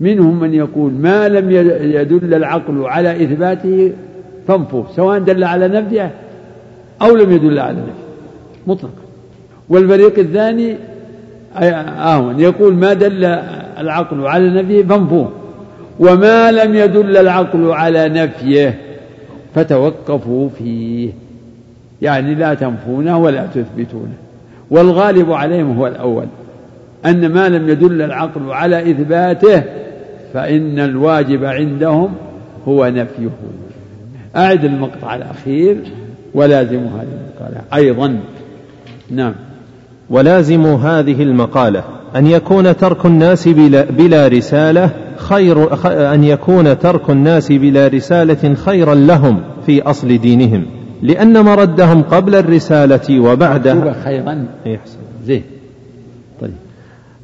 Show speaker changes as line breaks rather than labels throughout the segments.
منهم من يقول ما لم يدل العقل على إثباته فانفوه سواء دل على نفيه أو لم يدل على نفيه مطلقا والفريق الثاني آهون يقول ما دل العقل على نفيه فانفوه وما لم يدل العقل على نفيه فتوقفوا فيه. يعني لا تنفونه ولا تثبتونه. والغالب عليهم هو الأول أن ما لم يدل العقل على إثباته فإن الواجب عندهم هو نفيه. أعد المقطع الأخير ولازم هذه المقالة أيضا. نعم.
ولازم هذه المقالة. أن يكون ترك الناس بلا, بلا رسالة خير أن يكون ترك الناس بلا رسالة خيرا لهم في أصل دينهم. لأن مردهم قبل الرسالة وبعدها.
خيرا.
يحسن
زين. طيب.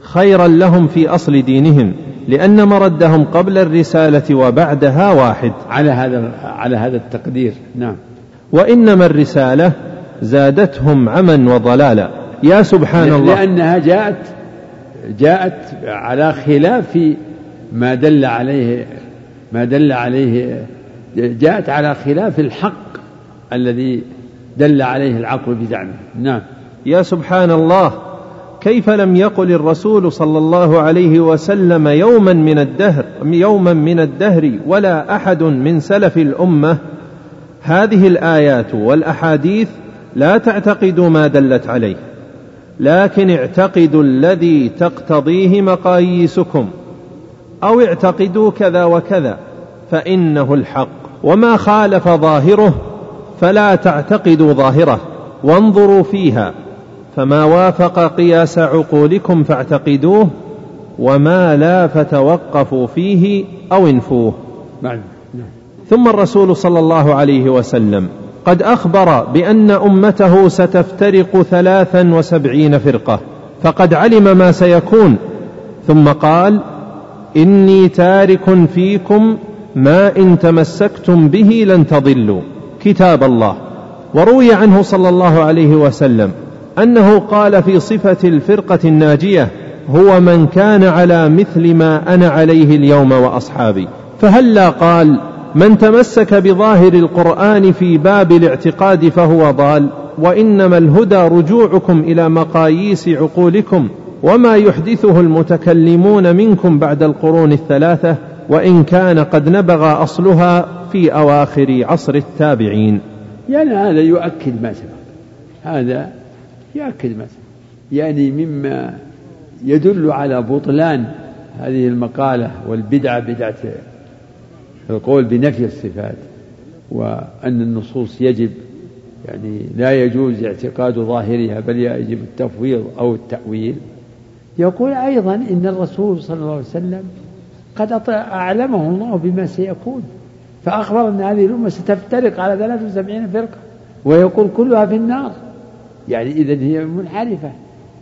خيرا لهم في أصل دينهم. لأن مردهم قبل الرسالة وبعدها واحد.
على هذا على هذا التقدير نعم.
وإنما الرسالة زادتهم عما وضلالا. يا سبحان الله.
لأنها جاءت جاءت على خلاف ما دل عليه ما دل عليه جاءت على خلاف الحق الذي دل عليه العقل بزعمه نعم.
يا سبحان الله. كيف لم يقل الرسول صلى الله عليه وسلم يوما من الدهر يوما من الدهر ولا أحد من سلف الأمة؟ هذه الآيات والأحاديث لا تعتقدوا ما دلت عليه لكن اعتقدوا الذي تقتضيه مقاييسكم أو اعتقدوا كذا وكذا فإنه الحق. وما خالف ظاهره فلا تعتقدوا ظاهره وانظروا فيها. فما وافق قياس عقولكم فاعتقدوه وما لا فتوقفوا فيه أو انفوه.
نعم.
ثم الرسول صلى الله عليه وسلم قد أخبر بأن أمته ستفترق ثلاثا وسبعين فرقة فقد علم ما سيكون. ثم قال إني تارك فيكم ما إن تمسكتم به لن تضلوا. كتاب الله. وروي عنه صلى الله عليه وسلم أنه قال في صفة الفرقة الناجية هو من كان على مثل ما أنا عليه اليوم وأصحابي. فهلا قال من تمسك بظاهر القرآن في باب الاعتقاد فهو ضال وإنما الهدى رجوعكم إلى مقاييس عقولكم وما يحدثه المتكلمون منكم بعد القرون الثلاثة وإن كان قد نبغ أصلها في أواخر عصر التابعين.
يعني هذا يؤكد ما سبق. هذا ما سبق يعني مما يدل على بطلان هذه المقالة والبدعة بدعة القول بنفي الصفات وأن النصوص يجب يعني لا يجوز اعتقاد ظاهرها بل يجب التفويض أو التأويل. يقول أيضا إن الرسول صلى الله عليه وسلم قد أعلمه الله بما سيكون فأخبر أن هذه الأمة ستفترق على 73 فرقة ويقول كلها في النار. يعني إذا هي منحرفة.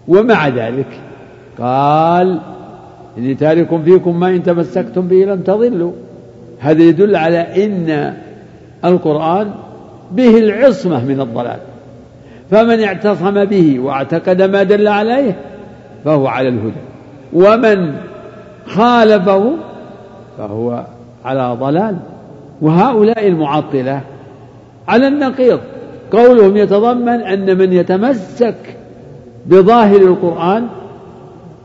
ومع ذلك قال إني تارك فيكم ما إن تمسكتم به لن تضلوا. هذا يدل على إن القرآن به العصمة من الضلال. فمن اعتصم به واعتقد ما دل عليه فهو على الهدى. ومن خالفه فهو على ضلال. وهؤلاء المعطلة على النقيض. قولهم يتضمن أن من يتمسك بظاهر القرآن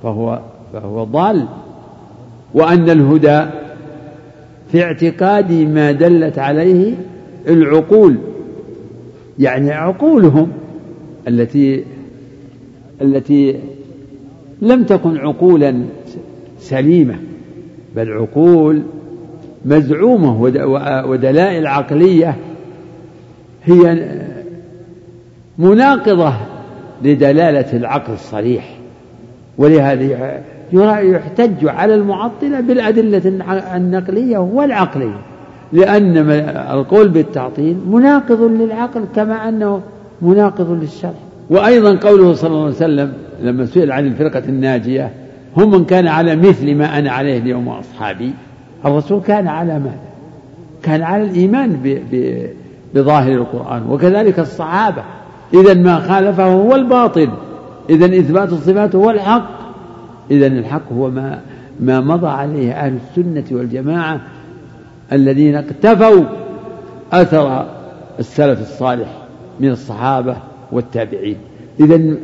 فهو فهو ضال وأن الهدى في اعتقاد ما دلت عليه العقول يعني عقولهم التي التي لم تكن عقولا سليمة بل عقول مزعومة ودلائل عقلية هي مناقضة لدلالة العقل الصريح. ولهذا يحتج على المعطلة بالأدلة النقلية والعقلية. لأن القول بالتعطيل مناقض للعقل كما أنه مناقض للشرع. وأيضا قوله صلى الله عليه وسلم لما سئل عن الفرقة الناجية هم من كان على مثل ما أنا عليه اليوم وأصحابي. الرسول كان على ماذا كان على الإيمان بظاهر القرآن. وكذلك الصحابة. إذا ما خالفه هو الباطل. إذا إثبات الصفات هو الحق. إذا الحق هو ما ما مضى عليه أهل السنة والجماعة الذين اقتفوا أثر السلف الصالح من الصحابة والتابعين. إذا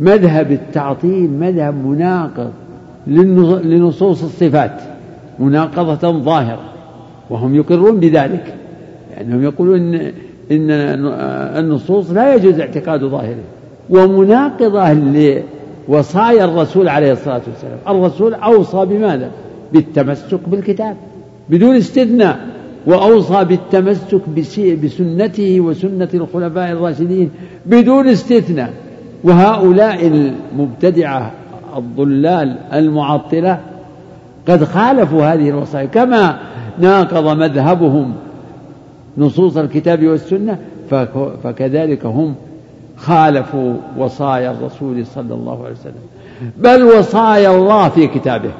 مذهب التعطيل مذهب مناقض لنصوص الصفات مناقضة ظاهرة وهم يقرون بذلك لأنهم يقولون إن, النصوص لا يجوز اعتقاد ظاهره ومناقضة لوصايا الرسول عليه الصلاة والسلام. الرسول أوصى بماذا؟ بالتمسك بالكتاب بدون استثناء وأوصى بالتمسك بسنته وسنة الخلفاء الراشدين بدون استثناء. وهؤلاء المبتدعة الضلال المعطلة قد خالفوا هذه الوصايا كما ناقض مذهبهم نصوص الكتاب والسنة فكذلك هم خالفوا وصايا الرسول صلى الله عليه وسلم. بل وصايا الله في كتابه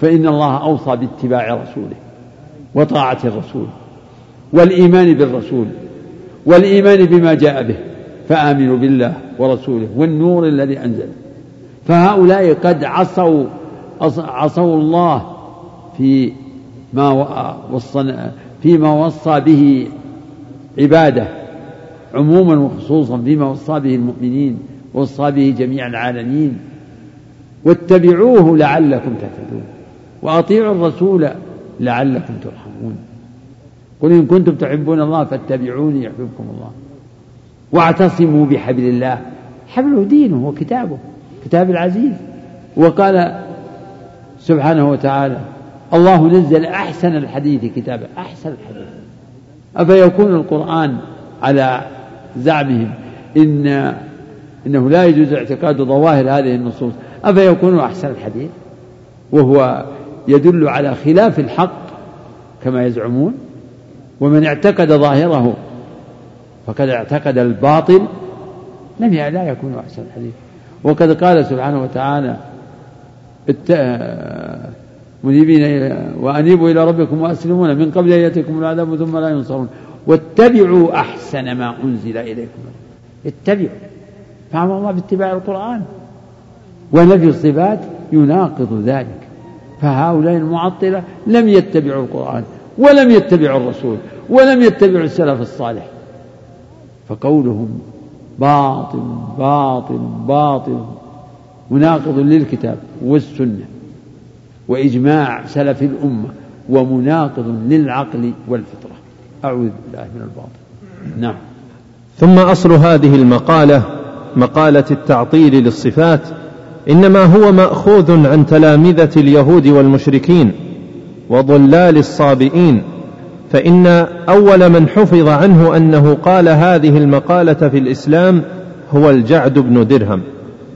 فإن الله أوصى باتباع رسوله وطاعة الرسول والإيمان بالرسول والإيمان بما جاء به فآمنوا بالله ورسوله والنور الذي أنزل. فهؤلاء قد عصوا عصوا الله في ما وصى فيما وصى به عباده عموما وخصوصا فيما وصى به المؤمنين ووصى به جميع العالمين. واتبعوه لعلكم تهتدون. وأطيعوا الرسول لعلكم ترحمون. قل إن كنتم تحبون الله فاتبعوني يحببكم الله. واعتصموا بحبل الله. حبله دينه وكتابه كتاب العزيز. وقال سبحانه وتعالى الله نزل أحسن الحديث كتابا أحسن الحديث. أفيكون القرآن على زعمهم؟ إن إنه لا يجوز اعتقاد ظواهر هذه النصوص. أفيكون أحسن الحديث؟ وهو يدل على خلاف الحق كما يزعمون ومن اعتقد ظاهره فقد اعتقد الباطل. لم لا يكون أحسن الحديث. وقد قال سبحانه وتعالى منيبين وأنيبوا إلى ربكم وأسلمون من قبل أن يأتيكم العذاب ثم لا ينصرون. واتبعوا أحسن ما أنزل إليكم. اتبعوا. فأمر الله باتباع القرآن. ونفي الصفات يناقض ذلك. فهؤلاء المعطلة لم يتبعوا القرآن ولم يتبعوا الرسول ولم يتبعوا السلف الصالح. فقولهم باطل باطل باطل. مناقض للكتاب والسنة. وإجماع سلف الأمة ومناقض للعقل والفطرة. أعوذ بالله من الباطل. نعم.
ثم أصل هذه المقالة مقالة التعطيل للصفات إنما هو مأخوذ عن تلامذة اليهود والمشركين وضلال الصابئين فإن أول من حفظ عنه أنه قال هذه المقالة في الإسلام هو الجعد بن درهم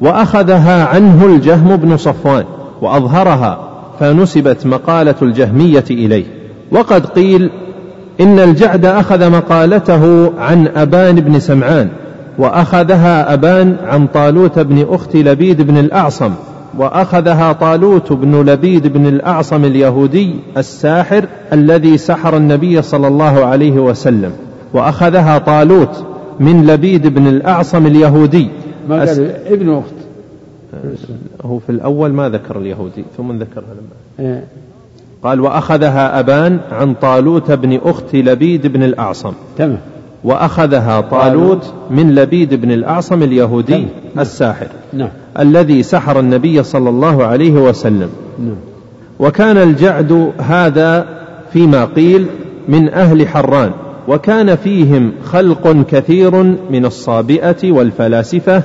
وأخذها عنه الجهم بن صفوان وأظهرها فنسبت مقالة الجهمية إليه. وقد قيل إن الجعد أخذ مقالته عن أبان بن سمعان وأخذها أبان عن طالوت بن أخت لبيد بن الأعصم وأخذها طالوت بن لبيد بن الأعصم اليهودي الساحر الذي سحر النبي صلى الله عليه وسلم. وأخذها طالوت من لبيد بن الأعصم اليهودي.
ما قال ابن أخت؟
هو في الأول ما ذكر اليهودي ثم ذكرها لما إيه. قال وأخذها أبان عن طالوت بن أخت لبيد بن الأعصم
تمام
وأخذها طالوت من لبيد بن الأعصم اليهودي نعم. الساحر
نعم.
الذي سحر النبي صلى الله عليه وسلم
نعم.
وكان الجعد هذا فيما قيل من أهل حران وكان فيهم خلق كثير من الصابئة والفلاسفة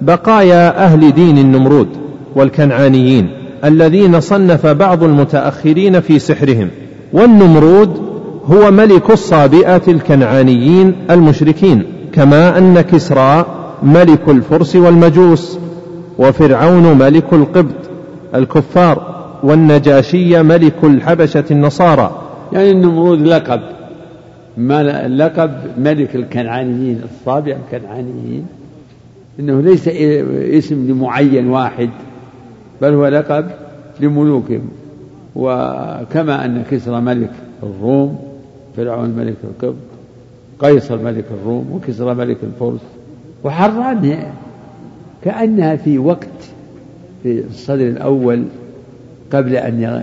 بقايا أهل دين النمرود والكنعانيين الذين صنف بعض المتأخرين في سحرهم والنمرود هو ملك الصابئة الكنعانيين المشركين كما أن كسرى ملك الفرس والمجوس وفرعون ملك القبط الكفار والنجاشي ملك الحبشة النصارى.
يعني النمرود لقب لقب ملك الكنعانيين الصابئة الكنعانيين. إنه ليس اسم لمعين واحد بل هو لقب لملوكهم وكما أن كسرى ملك الروم فرعون ملك القبط قيصر ملك الروم وكسرى ملك الفرس. وحران كأنها في وقت في الصدر الأول قبل أن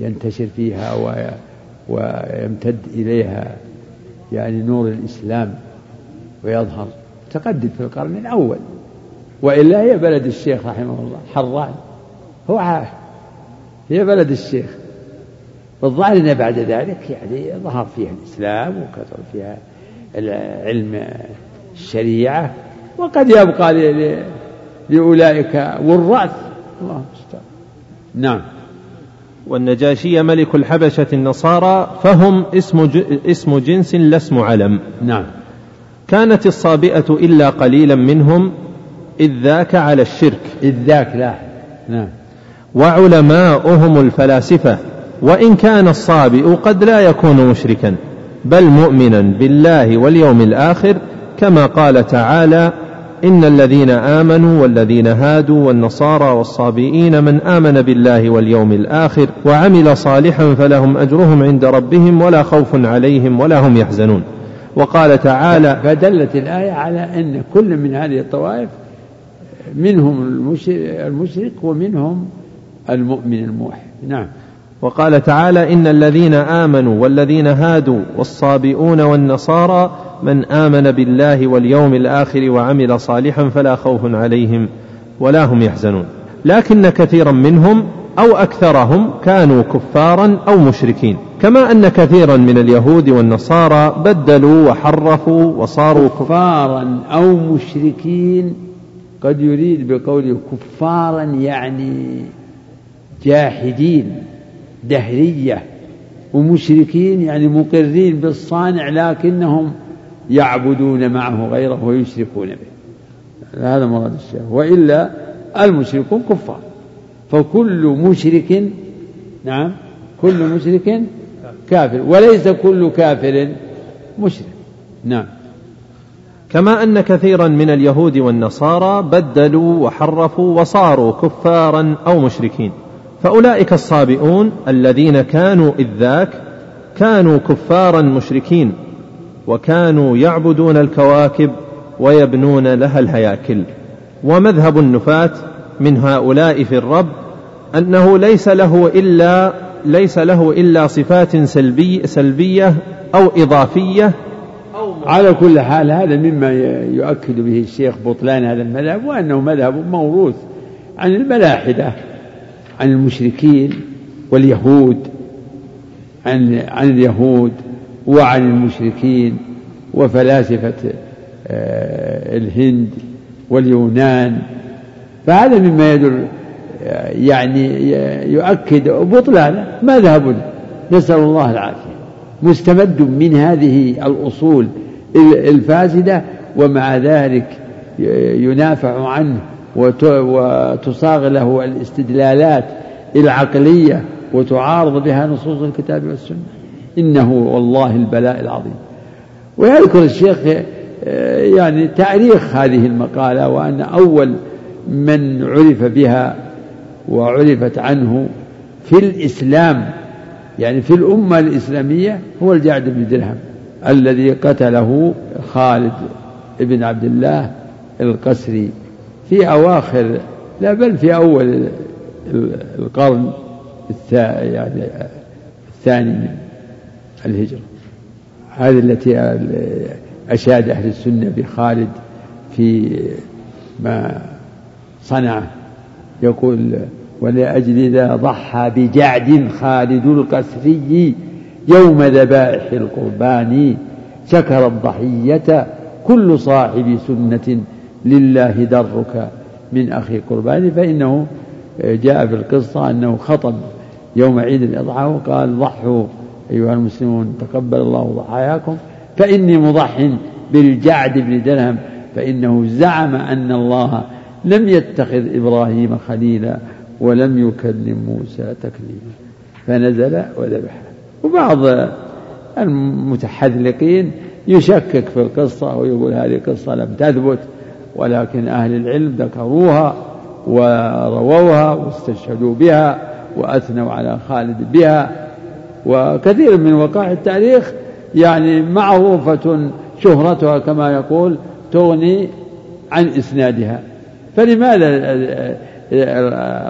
ينتشر فيها ويمتد إليها يعني نور الإسلام ويظهر. تقدم في القرن الأول وإلا هي بلد الشيخ رحمه الله حران. هو عارف هي بلد الشيخ. والظاهر أن بعد ذلك يعني ظهر فيها الإسلام وكثر فيها علم الشريعة وقد يبقى لأولئك وراث الله المستعان. نعم.
والنجاشي ملك الحبشة النصارى فهم اسم اسم جنس لا اسم علم.
نعم.
كانت الصابئة إلا قليلا منهم إذ ذاك على الشرك.
إذ ذاك لا. نعم.
وعلماؤهم الفلاسفة وإن كان الصابئ قد لا يكون مشركا بل مؤمنا بالله واليوم الآخر كما قال تعالى إن الذين آمنوا والذين هادوا والنصارى والصابئين من آمن بالله واليوم الآخر وعمل صالحا فلهم أجرهم عند ربهم ولا خوف عليهم ولا هم يحزنون. وقال تعالى
فدلت الآية على أن كل من هذه الطوائف منهم المشرك ومنهم المؤمن الموحد. نعم.
وقال تعالى إن الذين آمنوا والذين هادوا والصابئون والنصارى من آمن بالله واليوم الآخر وعمل صالحا فلا خوف عليهم ولا هم يحزنون. لكن كثيرا منهم أو أكثرهم كانوا كفارا أو مشركين. كما أن كثيرا من اليهود والنصارى بدلوا وحرفوا وصاروا
كفارا أو مشركين قد يريد بقوله كفارا يعني جاحدين دهرية ومشركين يعني مقرين بالصانع لكنهم يعبدون معه غيره ويشركون به. هذا مراد الشيخ. وإلا المشركون كفار. فكل مشرك نعم كل مشرك كافر وليس كل كافر مشرك نعم.
كما أن كثيرا من اليهود والنصارى بدلوا وحرفوا وصاروا كفارا أو مشركين. فأولئك الصابئون الذين كانوا إذ ذاك كانوا كفارا مشركين وكانوا يعبدون الكواكب ويبنون لها الهياكل. ومذهب النفاة من هؤلاء في الرب أنه ليس له إلا ليس له إلا صفات سلبي سلبية أو إضافية
على كل حال هذا مما يؤكد به الشيخ بطلان هذا المذهب وأنه مذهب موروث عن الملاحدة عن المشركين واليهود عن عن اليهود وعن المشركين وفلاسفة آه، الهند واليونان فهذا مما يدل يعني يؤكد بطلان مذهب نسأل الله العافية. مستمد من هذه الأصول الفاسدة ومع ذلك ينافع عنه وتصاغ له الاستدلالات العقلية وتعارض بها نصوص الكتاب والسنة. إنه والله البلاء العظيم. ويذكر الشيخ يعني تاريخ هذه المقالة وأن أول من عرف بها وعرفت عنه في الإسلام يعني في الأمة الإسلامية هو الجعد بن درهم الذي قتله خالد بن عبد الله القسري في أواخر لا بل في أول القرن يعني الثاني من الهجرة. هذه التي أشاد أهل السنة بخالد في ما صنعه. يقول ولأجل ذا ضحى بجعد خالد القسري يوم ذبائح القربان شكر الضحية كل صاحب سنة لله درك من أخي قربان فإنه جاء في القصة أنه خطب يوم عيد الأضحى وقال ضحوا أيها المسلمون تقبل الله ضحاياكم فإني مضح بالجعد بن درهم فإنه زعم أن الله لم يتخذ إبراهيم خليلا ولم يكلم موسى تكليما فنزل وذبح. وبعض المتحذلقين يشكك في القصة ويقول هذه قصة لم تثبت ولكن أهل العلم ذكروها ورووها واستشهدوا بها وأثنوا على خالد بها. وكثير من وقائع التاريخ يعني معروفة شهرتها كما يقول تغني عن إسنادها. فلماذا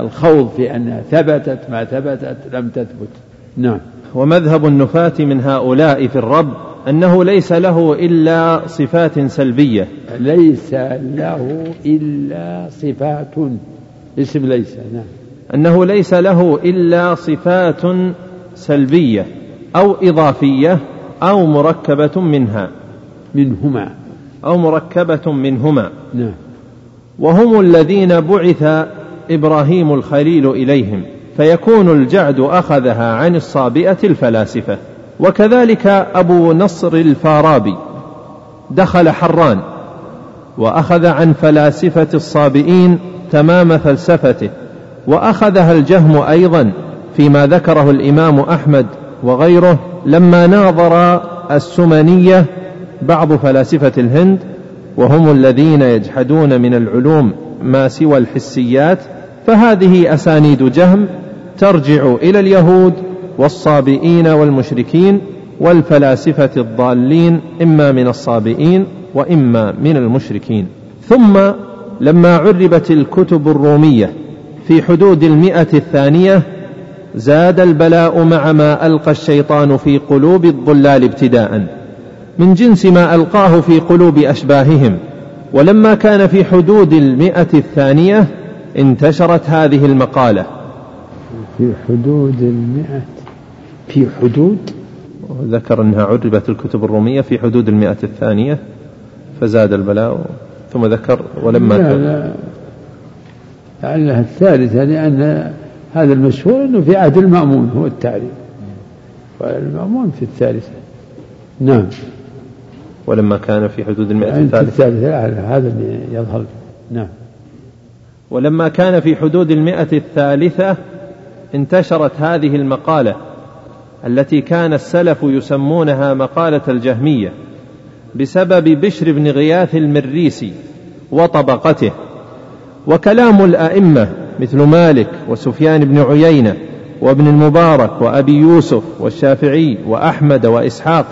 الخوض في أنها ثبتت ما ثبتت لم تثبت؟ نعم.
ومذهب النفاة من هؤلاء في الرب أنه ليس له إلا صفات سلبية.
ليس له إلا صفات. اسم ليس نعم.
أنه ليس له إلا صفات سلبية أو إضافية أو مركبة منها.
منهما.
أو مركبة منهما.
نعم.
وهم الذين بعث إبراهيم الخليل إليهم فيكون الجعد أخذها عن الصابئة الفلاسفة. وكذلك أبو نصر الفارابي دخل حران وأخذ عن فلاسفة الصابئين تمام فلسفته وأخذها الجهم أيضا فيما ذكره الإمام أحمد وغيره لما ناظر السمنية بعض فلاسفة الهند وهم الذين يجحدون من العلوم ما سوى الحسيات فهذه أسانيد جهم ترجع إلى اليهود والصابئين والمشركين والفلاسفة الضالين إما من الصابئين وإما من المشركين. ثم لما عربت الكتب الرومية في حدود المئة الثانية زاد البلاء مع ما ألقى الشيطان في قلوب الضلال ابتداء. من جنس ما ألقاه في قلوب أشباههم ولما كان في حدود المئة الثانية انتشرت هذه المقالة.
في حدود المئة في حدود؟
ذكر أنها عربت الكتب الرومية في حدود المئة الثانية فزاد البلاء ثم ذكر ولما
لا لا. لعلها الثالثة لأن هذا المشهور أنه في عهد المأمون هو التعريف والمأمون في الثالثة. نعم.
ولما كان في حدود المئة الثالثة.
الثالثة هذا اللي يظهر. نعم.
ولما كان في حدود المئة الثالثة انتشرت هذه المقالة التي كان السلف يسمونها مقالة الجهمية بسبب بشر بن غياث المريسي وطبقته. وكلام الأئمة مثل مالك وسفيان بن عيينة وابن المبارك وأبي يوسف والشافعي وأحمد وإسحاق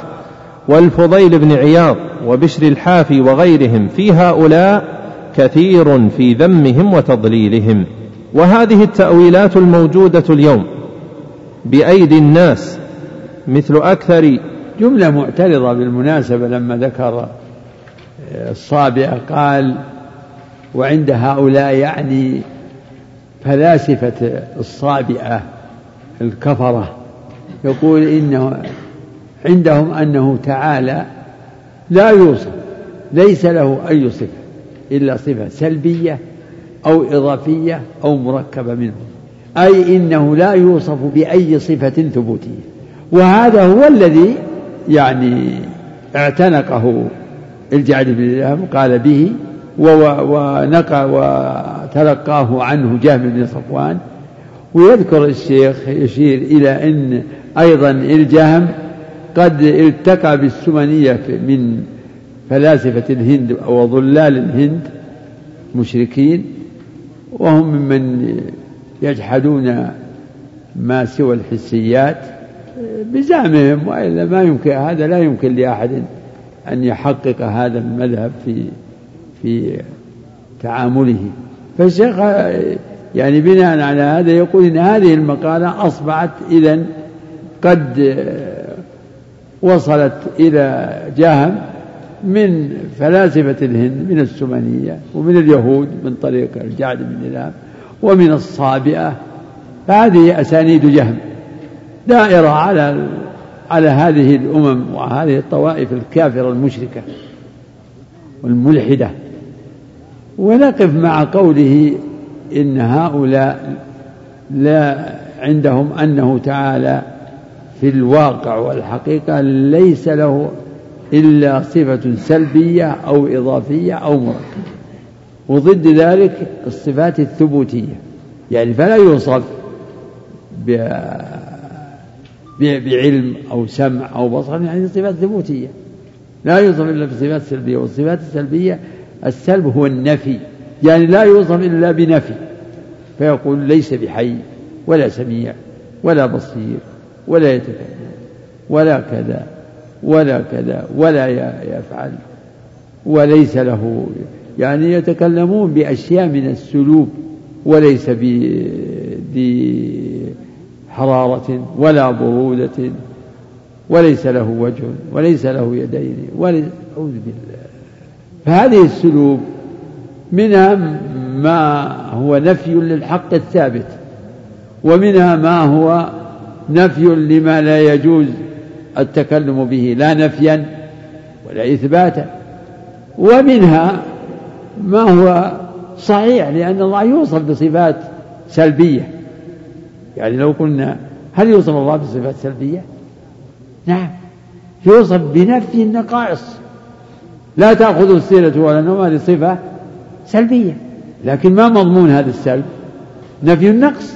والفضيل بن عياض وبشر الحافي وغيرهم في هؤلاء كثير في ذمهم وتضليلهم. وهذه التأويلات الموجودة اليوم بأيدي الناس مثل أكثر
جملة معترضة بالمناسبة لما ذكر الصابئة قال وعند هؤلاء يعني فلاسفة الصابئة الكفرة. يقول إنه عندهم أنه تعالى لا يوصف ليس له أي صفة إلا صفة سلبية أو إضافية أو مركبة منه أي إنه لا يوصف بأي صفة ثبوتية وهذا هو الذي يعني اعتنقه الجعد بن الإمام قال به ونقى وتلقاه عنه جهم بن صفوان ويذكر الشيخ يشير إلى أن أيضا الجهم قد التقى بالسمنية من فلاسفة الهند أو ظلال الهند مشركين وهم ممن يجحدون ما سوى الحسيات بزعمهم وإلا ما يمكن هذا لا يمكن لأحد أن يحقق هذا المذهب في في تعامله. فالشيخ يعني بناء على هذا يقول إن هذه المقالة أصبحت اذا قد وصلت إلى جهم من فلاسفة الهند من السمنية ومن اليهود من طريق الجعد بن نلام ومن الصابئة. فهذه أسانيد جهم دائرة على على هذه الأمم وهذه الطوائف الكافرة المشركة والملحدة. ونقف مع قوله إن هؤلاء لا عندهم أنه تعالى في الواقع والحقيقة ليس له إلا صفة سلبية أو إضافية أو مركبة. وضد ذلك الصفات الثبوتية. يعني فلا يوصف بعلم أو سمع أو بصر يعني صفات ثبوتية. لا يوصف إلا بصفات سلبية. والصفات السلبية السلب هو النفي. يعني لا يوصف إلا بنفي. فيقول ليس بحي ولا سميع ولا بصير. ولا يتكلم ولا كذا ولا كذا ولا يفعل. وليس له يعني يتكلمون بأشياء من السلوب وليس بذي حرارة ولا برودة. وليس له وجه وليس له يدين وليس أعوذ بالله. فهذه السلوب منها ما هو نفي للحق الثابت ومنها ما هو نفي لما لا يجوز التكلم به لا نفيا ولا إثباتا. ومنها ما هو صحيح لأن الله يوصف بصفات سلبية. يعني لو قلنا هل يوصف الله بصفات سلبية؟ نعم. يوصف بنفي النقائص. لا تأخذ السيرة ولا النوم هذه صفة سلبية. لكن ما مضمون هذا السلب؟ نفي النقص.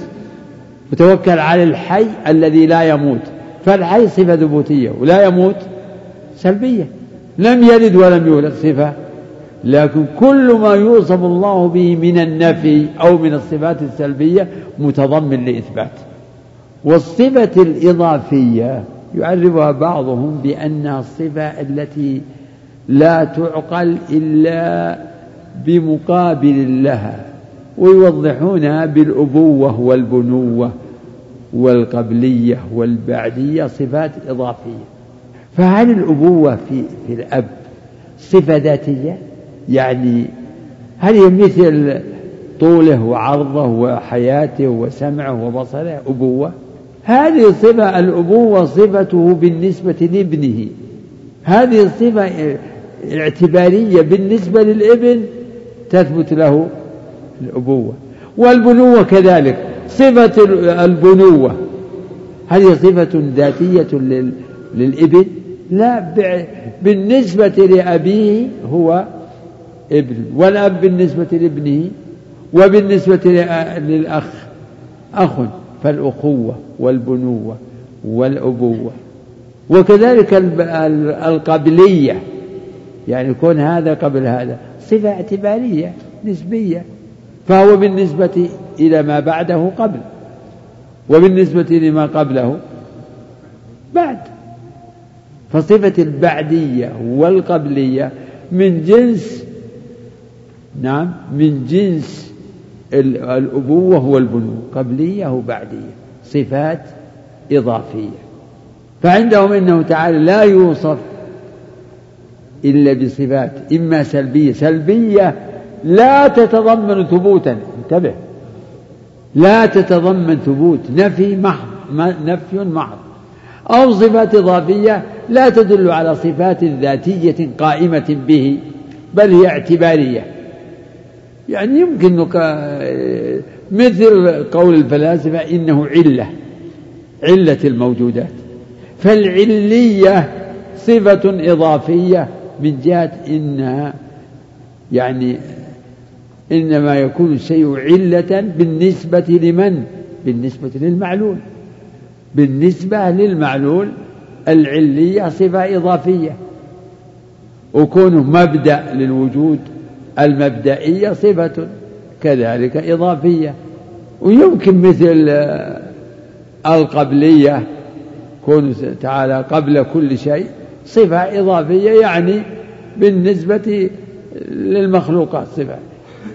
وتوكل على الحي الذي لا يموت. فالحي صفة ثبوتية ولا يموت سلبية. لم يلد ولم يولد صفة. لكن كل ما يوصف الله به من النفي أو من الصفات السلبية متضمن لإثبات. والصفة الإضافية يعرفها بعضهم بأنها الصفة التي لا تعقل إلا بمقابل لها. ويوضحونها بالأبوة والبنوة والقبلية والبعدية صفات إضافية. فهل الأبوة في, في الأب صفة ذاتية؟ يعني هل هي مثل طوله وعرضه وحياته وسمعه وبصره أبوة؟ هذه الصفة الأبوة صفته بالنسبة لابنه. هذه الصفة الاعتبارية بالنسبة للابن تثبت له الأبوة والبنوة كذلك صفة البنوة. هل هي صفة ذاتية للابن لا بالنسبة لأبيه هو ابن والأب بالنسبة لابنه وبالنسبة للأخ. أخ فالأخوة والبنوة والأبوة وكذلك القبلية. يعني يكون هذا قبل هذا. صفة اعتبارية نسبية. فهو بالنسبة إلى ما بعده قبل وبالنسبة لما قبله بعد. فصفة البعدية والقبلية من جنس نعم من جنس الأبوة والبنوة قبلية وبعدية صفات إضافية. فعندهم إنه تعالى لا يوصف إلا بصفات إما سلبية سلبية لا تتضمن ثبوتا. انتبه. لا تتضمن ثبوت. نفي محض نفي محض. أو صفات إضافية لا تدل على صفات ذاتية قائمة به بل هي اعتبارية. يعني يمكن مثل قول الفلاسفة إنه علة علة الموجودات. فالعلية صفة إضافية من جهة إنها يعني إنما يكون الشيء علة بالنسبة لمن؟ بالنسبة للمعلول. بالنسبة للمعلول العلية صفة إضافية. وكونه مبدأ للوجود المبدئية صفة كذلك إضافية. ويمكن مثل القبلية كونه تعالى قبل كل شيء صفة إضافية يعني بالنسبة للمخلوقات صفة.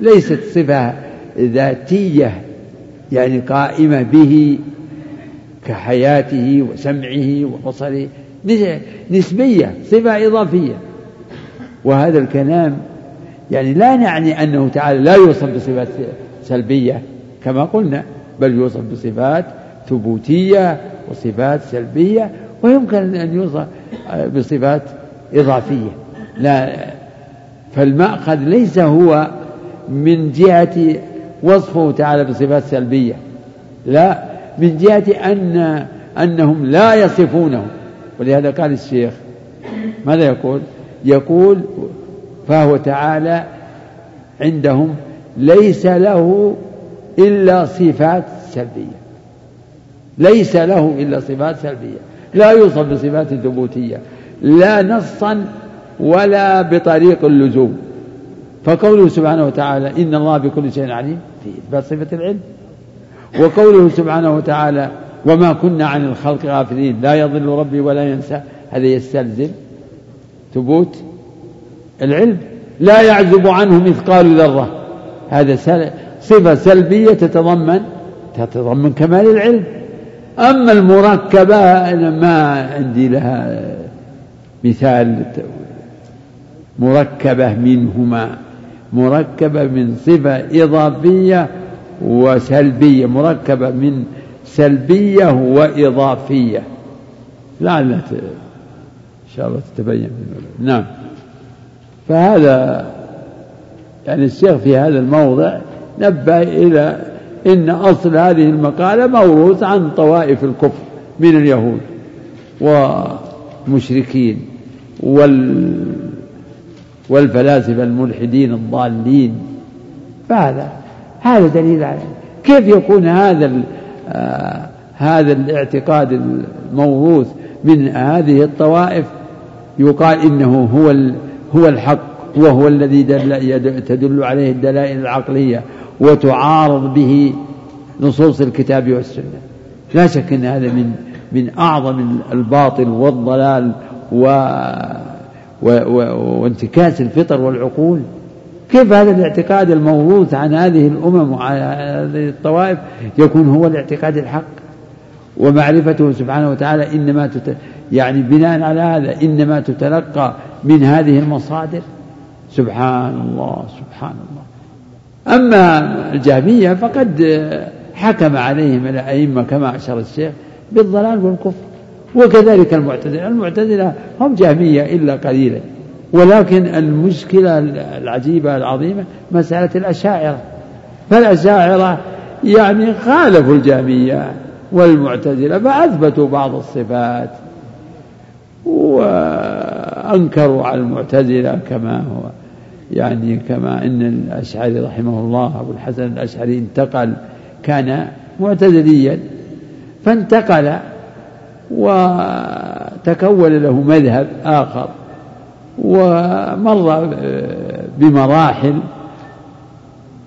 ليست صفة ذاتية يعني قائمة به كحياته وسمعه وبصره نسبية صفة إضافية. وهذا الكلام يعني لا نعني أنه تعالى لا يوصف بصفات سلبية كما قلنا بل يوصف بصفات ثبوتية وصفات سلبية ويمكن أن يوصف بصفات إضافية. لا فالمأخذ ليس هو من جهة وصفه تعالى بصفات سلبية. لا من جهة أن أنهم لا يصفونه. ولهذا قال الشيخ ماذا يقول؟ يقول فهو تعالى عندهم ليس له إلا صفات سلبية. ليس له إلا صفات سلبية. لا يوصف بصفات ثبوتية. لا نصا ولا بطريق اللزوم. فقوله سبحانه وتعالى إن الله بكل شيء عليم في إثبات صفة العلم. وقوله سبحانه وتعالى وما كنا عن الخلق غافلين لا يضل ربي ولا ينسى. هذا يستلزم ثبوت العلم. لا يعزب عنه مثقال ذرة. هذا صفة سلبية تتضمن تتضمن كمال العلم. أما المركبة أنا ما عندي لها مثال. مركبة منهما. مركبة من صفة إضافية وسلبية مركبة من سلبية وإضافية. لعلها إن شاء الله تتبين. نعم. فهذا يعني الشيخ في هذا الموضع نبه إلى إن أصل هذه المقالة موروث عن طوائف الكفر من اليهود والمشركين وال والفلاسفة الملحدين الضالين. فهذا هذا دليل على كيف يكون هذا آه هذا الاعتقاد الموروث من هذه الطوائف؟ يقال إنه هو هو الحق وهو الذي دل تدل عليه الدلائل العقلية وتعارض به نصوص الكتاب والسنة. لا شك إن هذا من من أعظم الباطل والضلال و وانتكاس الفطر والعقول. كيف هذا الاعتقاد الموروث عن هذه الأمم وعن هذه الطوائف يكون هو الاعتقاد الحق؟ ومعرفته سبحانه وتعالى إنما تت... يعني بناء على هذا إنما تتلقى من هذه المصادر؟ سبحان الله سبحان الله. أما الجهمية فقد حكم عليهم الأئمة كما أشار الشيخ بالضلال والكفر. وكذلك المعتزلة. المعتزلة هم جهمية إلا قليلا. ولكن المشكلة العجيبة العظيمة مسألة الأشاعرة. فالأشاعرة يعني خالفوا الجهمية والمعتزلة فأثبتوا بعض الصفات وأنكروا على المعتزلة كما هو. يعني كما أن الأشعري رحمه الله أبو الحسن الأشعري انتقل كان معتزليا فانتقل وتكون له مذهب آخر ومر بمراحل.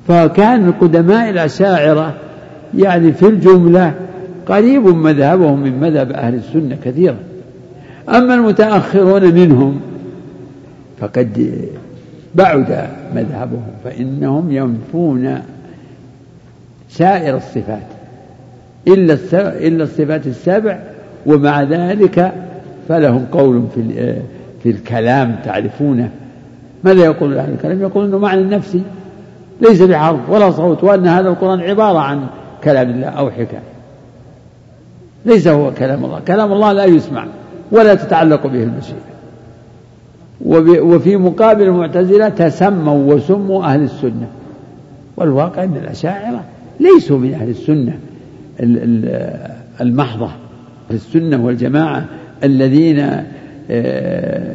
فكان قدماء الأشاعرة يعني في الجملة قريب مذهبهم من مذهب أهل السنة كثيرا. أما المتأخرون منهم فقد بعد مذهبهم فإنهم ينفون سائر الصفات إلا إلا الصفات السبع ومع ذلك فلهم قول في في الكلام تعرفونه. ماذا يقول أهل الكلام؟ يقول أنه معنى نفسي ليس بحرف ولا صوت وأن هذا القرآن عبارة عن كلام الله أو حكاية. ليس هو كلام الله. كلام الله لا يسمع ولا تتعلق به المشيئة وفي مقابل المعتزلة تسموا وسموا أهل السنة. والواقع أن الأشاعرة ليسوا من أهل السنة المحضة. السنة والجماعة الذين آه،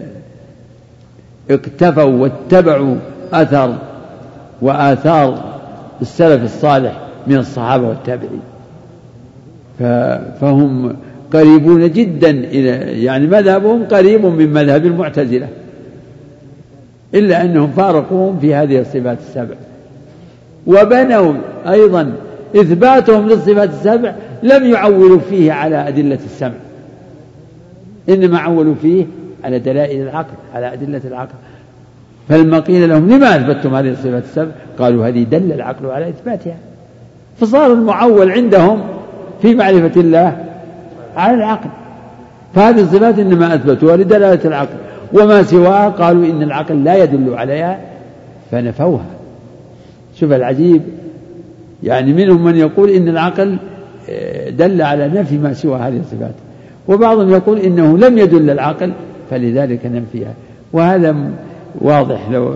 اقتفوا واتبعوا أثر وآثار السلف الصالح من الصحابة والتابعين. فهم قريبون جدا إلى يعني مذهبهم قريب من مذهب المعتزلة إلا أنهم فارقوهم في هذه الصفات السبع. وبنوا أيضا إثباتهم للصفات السبع لم يعولوا فيه على أدلة السمع. إنما عولوا فيه على دلائل العقل على أدلة العقل. فلما قيل لهم لما أثبتتم هذه الصفات السبع قالوا هذه دل العقل على إثباتها. فصار المعول عندهم في معرفة الله على العقل. فهذه الصفات إنما أثبتوها لدلالة العقل. وما سواها قالوا إن العقل لا يدل عليها فنفوها. شوف العجيب يعني منهم من يقول إن العقل دل على نفي ما سوى هذه الصفات. وبعضهم يقول إنه لم يدل العقل فلذلك ننفيها. وهذا واضح. لو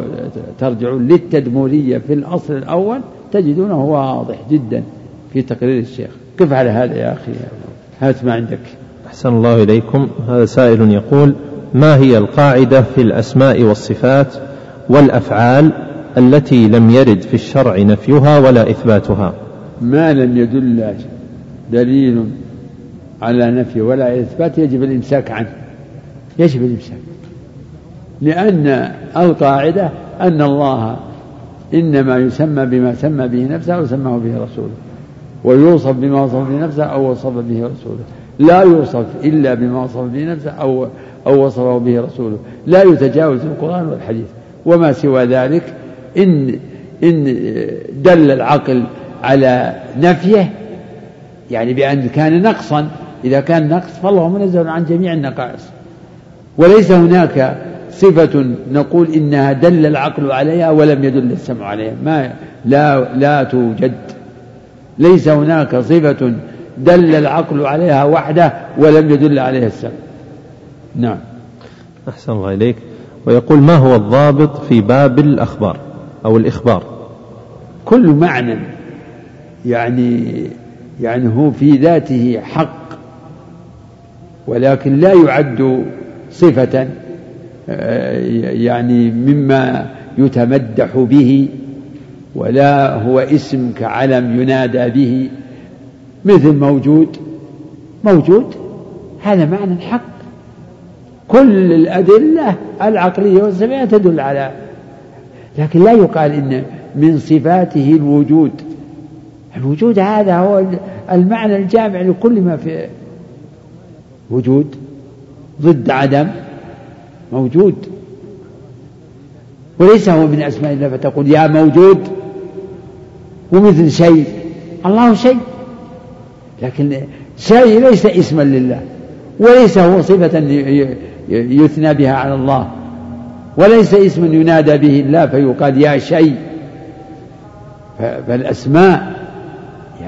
ترجعون للتدمورية في الأصل الأول تجدونه واضح جدا في تقرير الشيخ. قف على هذا يا أخي. هات ما عندك.
أحسن الله إليكم. هذا سائل يقول ما هي القاعدة في الأسماء والصفات والأفعال التي لم يرد في الشرع نفيها ولا إثباتها؟
ما لم يدل دليل على نفي ولا إثبات يجب الإمساك عنه. يجب الإمساك. لأن القاعدة أن الله إنما يسمى بما سمى به نفسه وسماه به رسوله ويوصف بما وصف به نفسه أو وصف به رسوله. لا يوصف إلا بما وصف به نفسه أو أو وصفه به رسوله. لا يتجاوز القرآن والحديث. وما سوى ذلك إن إن دل العقل على نفيه يعني بأن كان نقصا. إذا كان نقص فالله منزه عن جميع النقائص. وليس هناك صفة نقول إنها دل العقل عليها ولم يدل السمع عليها. ما لا لا توجد. ليس هناك صفة دل العقل عليها وحده ولم يدل عليها السمع. نعم.
أحسن الله إليك. ويقول ما هو الضابط في باب الأخبار أو الإخبار؟
كل معنى يعني يعني هو في ذاته حق ولكن لا يعد صفة آه، يعني مما يتمدح به ولا هو اسم كعلم ينادى به. مثل موجود موجود هذا معنى حق. كل الأدلة العقلية والسمعية تدل على لكن لا يقال إن من صفاته الوجود. الوجود هذا هو المعنى الجامع لكل ما في وجود ضد عدم موجود. وليس هو من أسماء الله فتقول يا موجود ومثل شيء. الله شيء. لكن شيء ليس اسما لله وليس هو صفة يثنى بها على الله وليس اسما ينادى به الله فيقال يا شيء. فالأسماء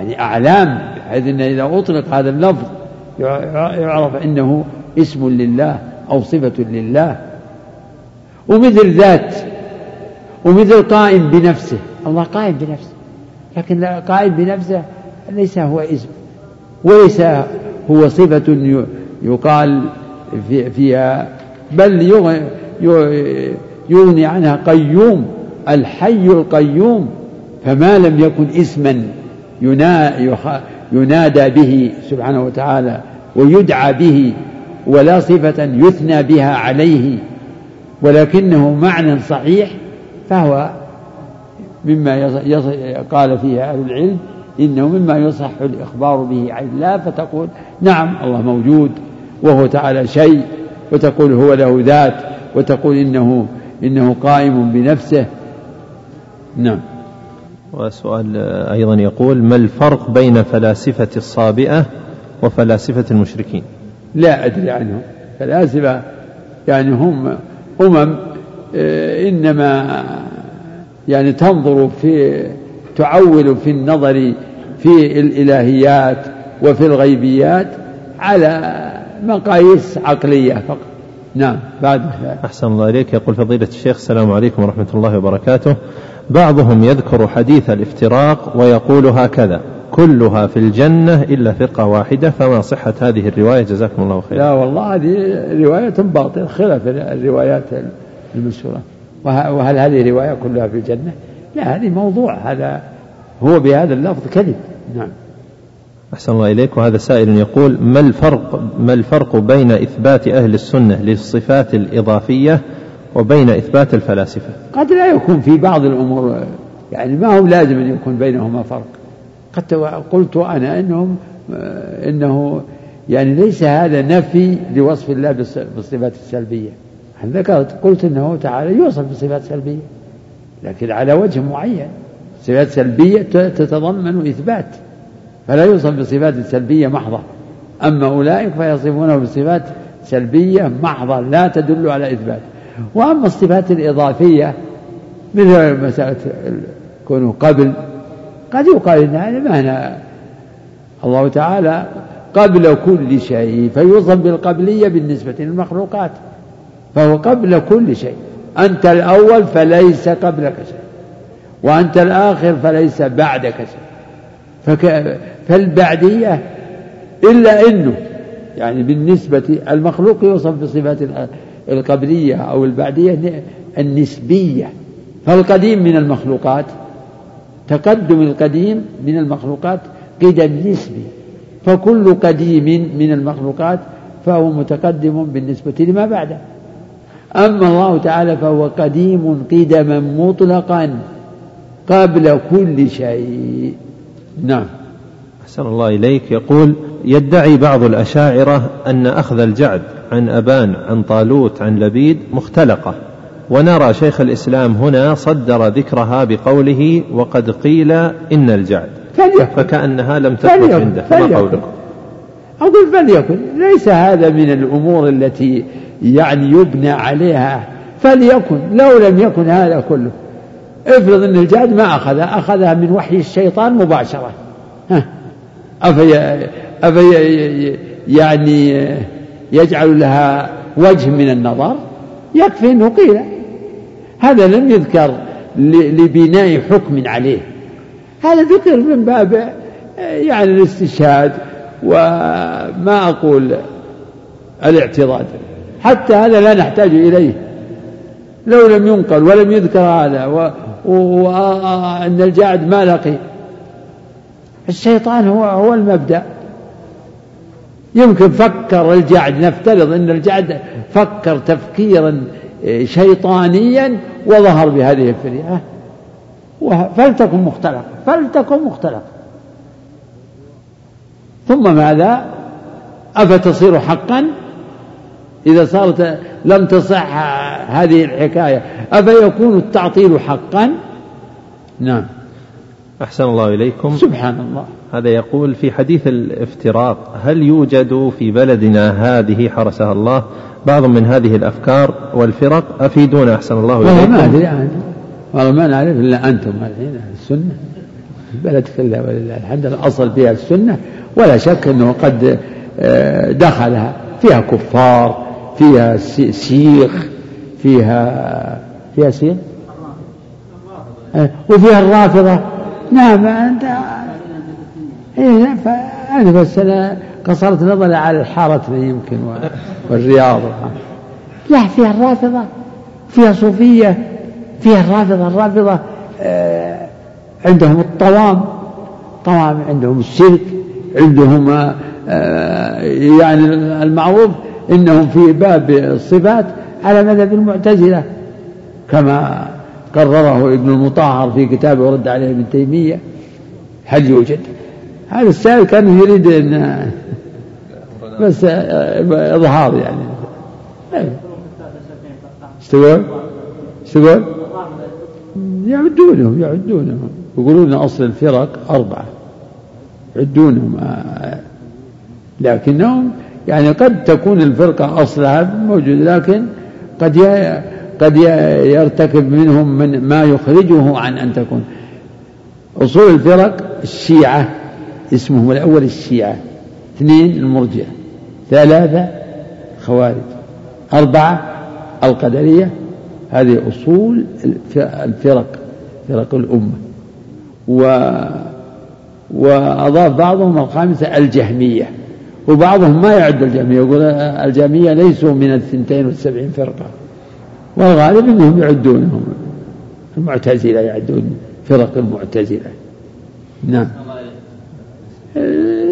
يعني أعلام بحيث أن إذا أطلق هذا اللفظ يعرف أنه اسم لله أو صفة لله. ومثل ذات ومثل قائم بنفسه. الله قائم بنفسه لكن قائم بنفسه ليس هو اسم وليس هو صفة يقال فيها بل يغني عنها قيوم الحي القيوم فما لم يكن اسما ينادى به سبحانه وتعالى ويدعى به ولا صفة يثنى بها عليه ولكنه معنى صحيح فهو مما قال فيه أهل العلم إنه مما يصح الإخبار به عن الله فتقول نعم الله موجود وهو تعالى شيء وتقول هو له ذات وتقول إنه إنه قائم بنفسه. نعم.
وسؤال أيضا يقول ما الفرق بين فلاسفة الصابئة وفلاسفة المشركين؟
لا أدري عنهم. فلاسفة يعني هم أمم آه، إنما يعني تنظر في تعول في النظر في الإلهيات وفي الغيبيات على مقاييس عقلية فقط. نعم بعد
أحسن الله إليك. يقول فضيلة الشيخ السلام عليكم ورحمة الله وبركاته. بعضهم يذكر حديث الافتراق ويقول هكذا كلها في الجنة إلا فرقة واحدة فما صحة هذه الرواية؟ جزاكم الله خيرا.
لا والله هذه رواية باطلة خلاف الروايات المشهورة. وهل هذه رواية كلها في الجنة؟ لا هذه موضوع هذا هو بهذا اللفظ كذب. نعم.
أحسن الله إليك. وهذا سائل يقول ما الفرق ما الفرق بين إثبات أهل السنة للصفات الإضافية وبين إثبات الفلاسفة.
قد لا يكون في بعض الأمور يعني ما هو لازم أن يكون بينهما فرق. قد قلت أنا أنهم إنه يعني ليس هذا نفي لوصف الله بالصفات السلبية. ذكرت؟ قلت أنه تعالى يوصف بالصفات السلبية لكن على وجه معين. صفات سلبية تتضمن إثبات فلا يوصف بصفات سلبية محضة. أما أولئك فيصفونه بصفات سلبية محضة لا تدل على إثبات. وأما الصفات الإضافية مثل مسألة كونه قبل قد يقال إن هذا معنى الله تعالى قبل كل شيء فيوصف بالقبلية بالنسبة للمخلوقات فهو قبل كل شيء. أنت الأول فليس قبلك شيء وأنت الآخر فليس بعدك شيء. فك... فالبعدية إلا أنه يعني بالنسبة المخلوق يوصف بصفات القبلية أو البعدية النسبية. فالقديم من المخلوقات تقدم القديم من المخلوقات قدم نسبي فكل قديم من المخلوقات فهو متقدم بالنسبة لما بعده. أما الله تعالى فهو قديم قدما مطلقا قبل كل شيء. نعم.
أحسن الله إليك. يقول يدعي بعض الأشاعرة أن أخذ الجعد عن أبان عن طالوت عن لبيد مختلقة. ونرى شيخ الإسلام هنا صدر ذكرها بقوله وقد قيل إن الجعد.
فليكن.
فكأنها لم تثبت عنده.
فليكن.
قولكم
أقول فليكن. ليس هذا من الأمور التي يعني يبنى عليها. فليكن. لو لم يكن هذا كله. افرض أن الجعد ما أخذها أخذها من وحي الشيطان مباشرة. ها. أفي أفي يعني يجعل لها وجه من النظر يكفي أنه قيل. هذا لم يذكر لبناء حكم عليه. هذا ذكر من باب يعني الاستشهاد وما أقول الاعتراض. حتى هذا لا نحتاج إليه. لو لم ينقل ولم يذكر هذا وأن الجاعد ما لقي. الشيطان هو هو المبدأ. يمكن فكر الجعد نفترض أن الجعد فكر تفكيرا شيطانيا وظهر بهذه الفريعة فلتكن مختلقة فلتكن مختلقة ثم ماذا؟ أفتصير حقا؟ إذا صارت لم تصح هذه الحكاية أفيكون التعطيل حقا؟ نعم.
أحسن الله إليكم.
سبحان الله.
هذا يقول في حديث الافتراق هل يوجد في بلدنا هذه حرسها الله؟ بعض من هذه الأفكار والفرق أفيدونا أحسن الله
إليكم. ما أدري والله ما نعرف إلا أنتم الحين السنة. البلد كلها ولله الحمد الأصل فيها السنة. ولا شك أنه قد آه، دخلها. فيها كفار فيها سيخ فيها فيها سيخ؟ آه، وفيها الرافضة. نعم إيه فأنا بس أنا قصرت نظري على الحارة يمكن والرياض. لا فيها الرافضة. فيها صوفية فيها الرافضة الرافضة آه عندهم الطوام. طوام عندهم الشرك عندهم آه يعني المعروف إنهم في باب الصفات على مذهب المعتزلة كما قرره ابن المطهر في كتابه ورد عليه ابن تيمية هل يوجد هذا السائل كان يريد ان بس إظهار يعني. إيش تقول؟ إيش تقول؟ يعدونهم يعدونهم. يقولون أصل الفرق أربعة. يعدونهم لكنهم يعني قد تكون الفرقة أصلها موجود لكن قد قد يرتكب منهم من ما يخرجه عن أن تكون. أصول الفرق الشيعة. اسمهم الأول الشيعة اثنين المرجئة ثلاثة خوارج أربعة القدرية هذه أصول الفرق فرق الأمة. و وأضاف بعضهم الخامسة الجهمية وبعضهم ما يعد الجهمية يقول الجهمية ليسوا من الثنتين والسبعين فرقة. والغالب أنهم يعدونهم المعتزلة يعدون فرق المعتزلة. نعم.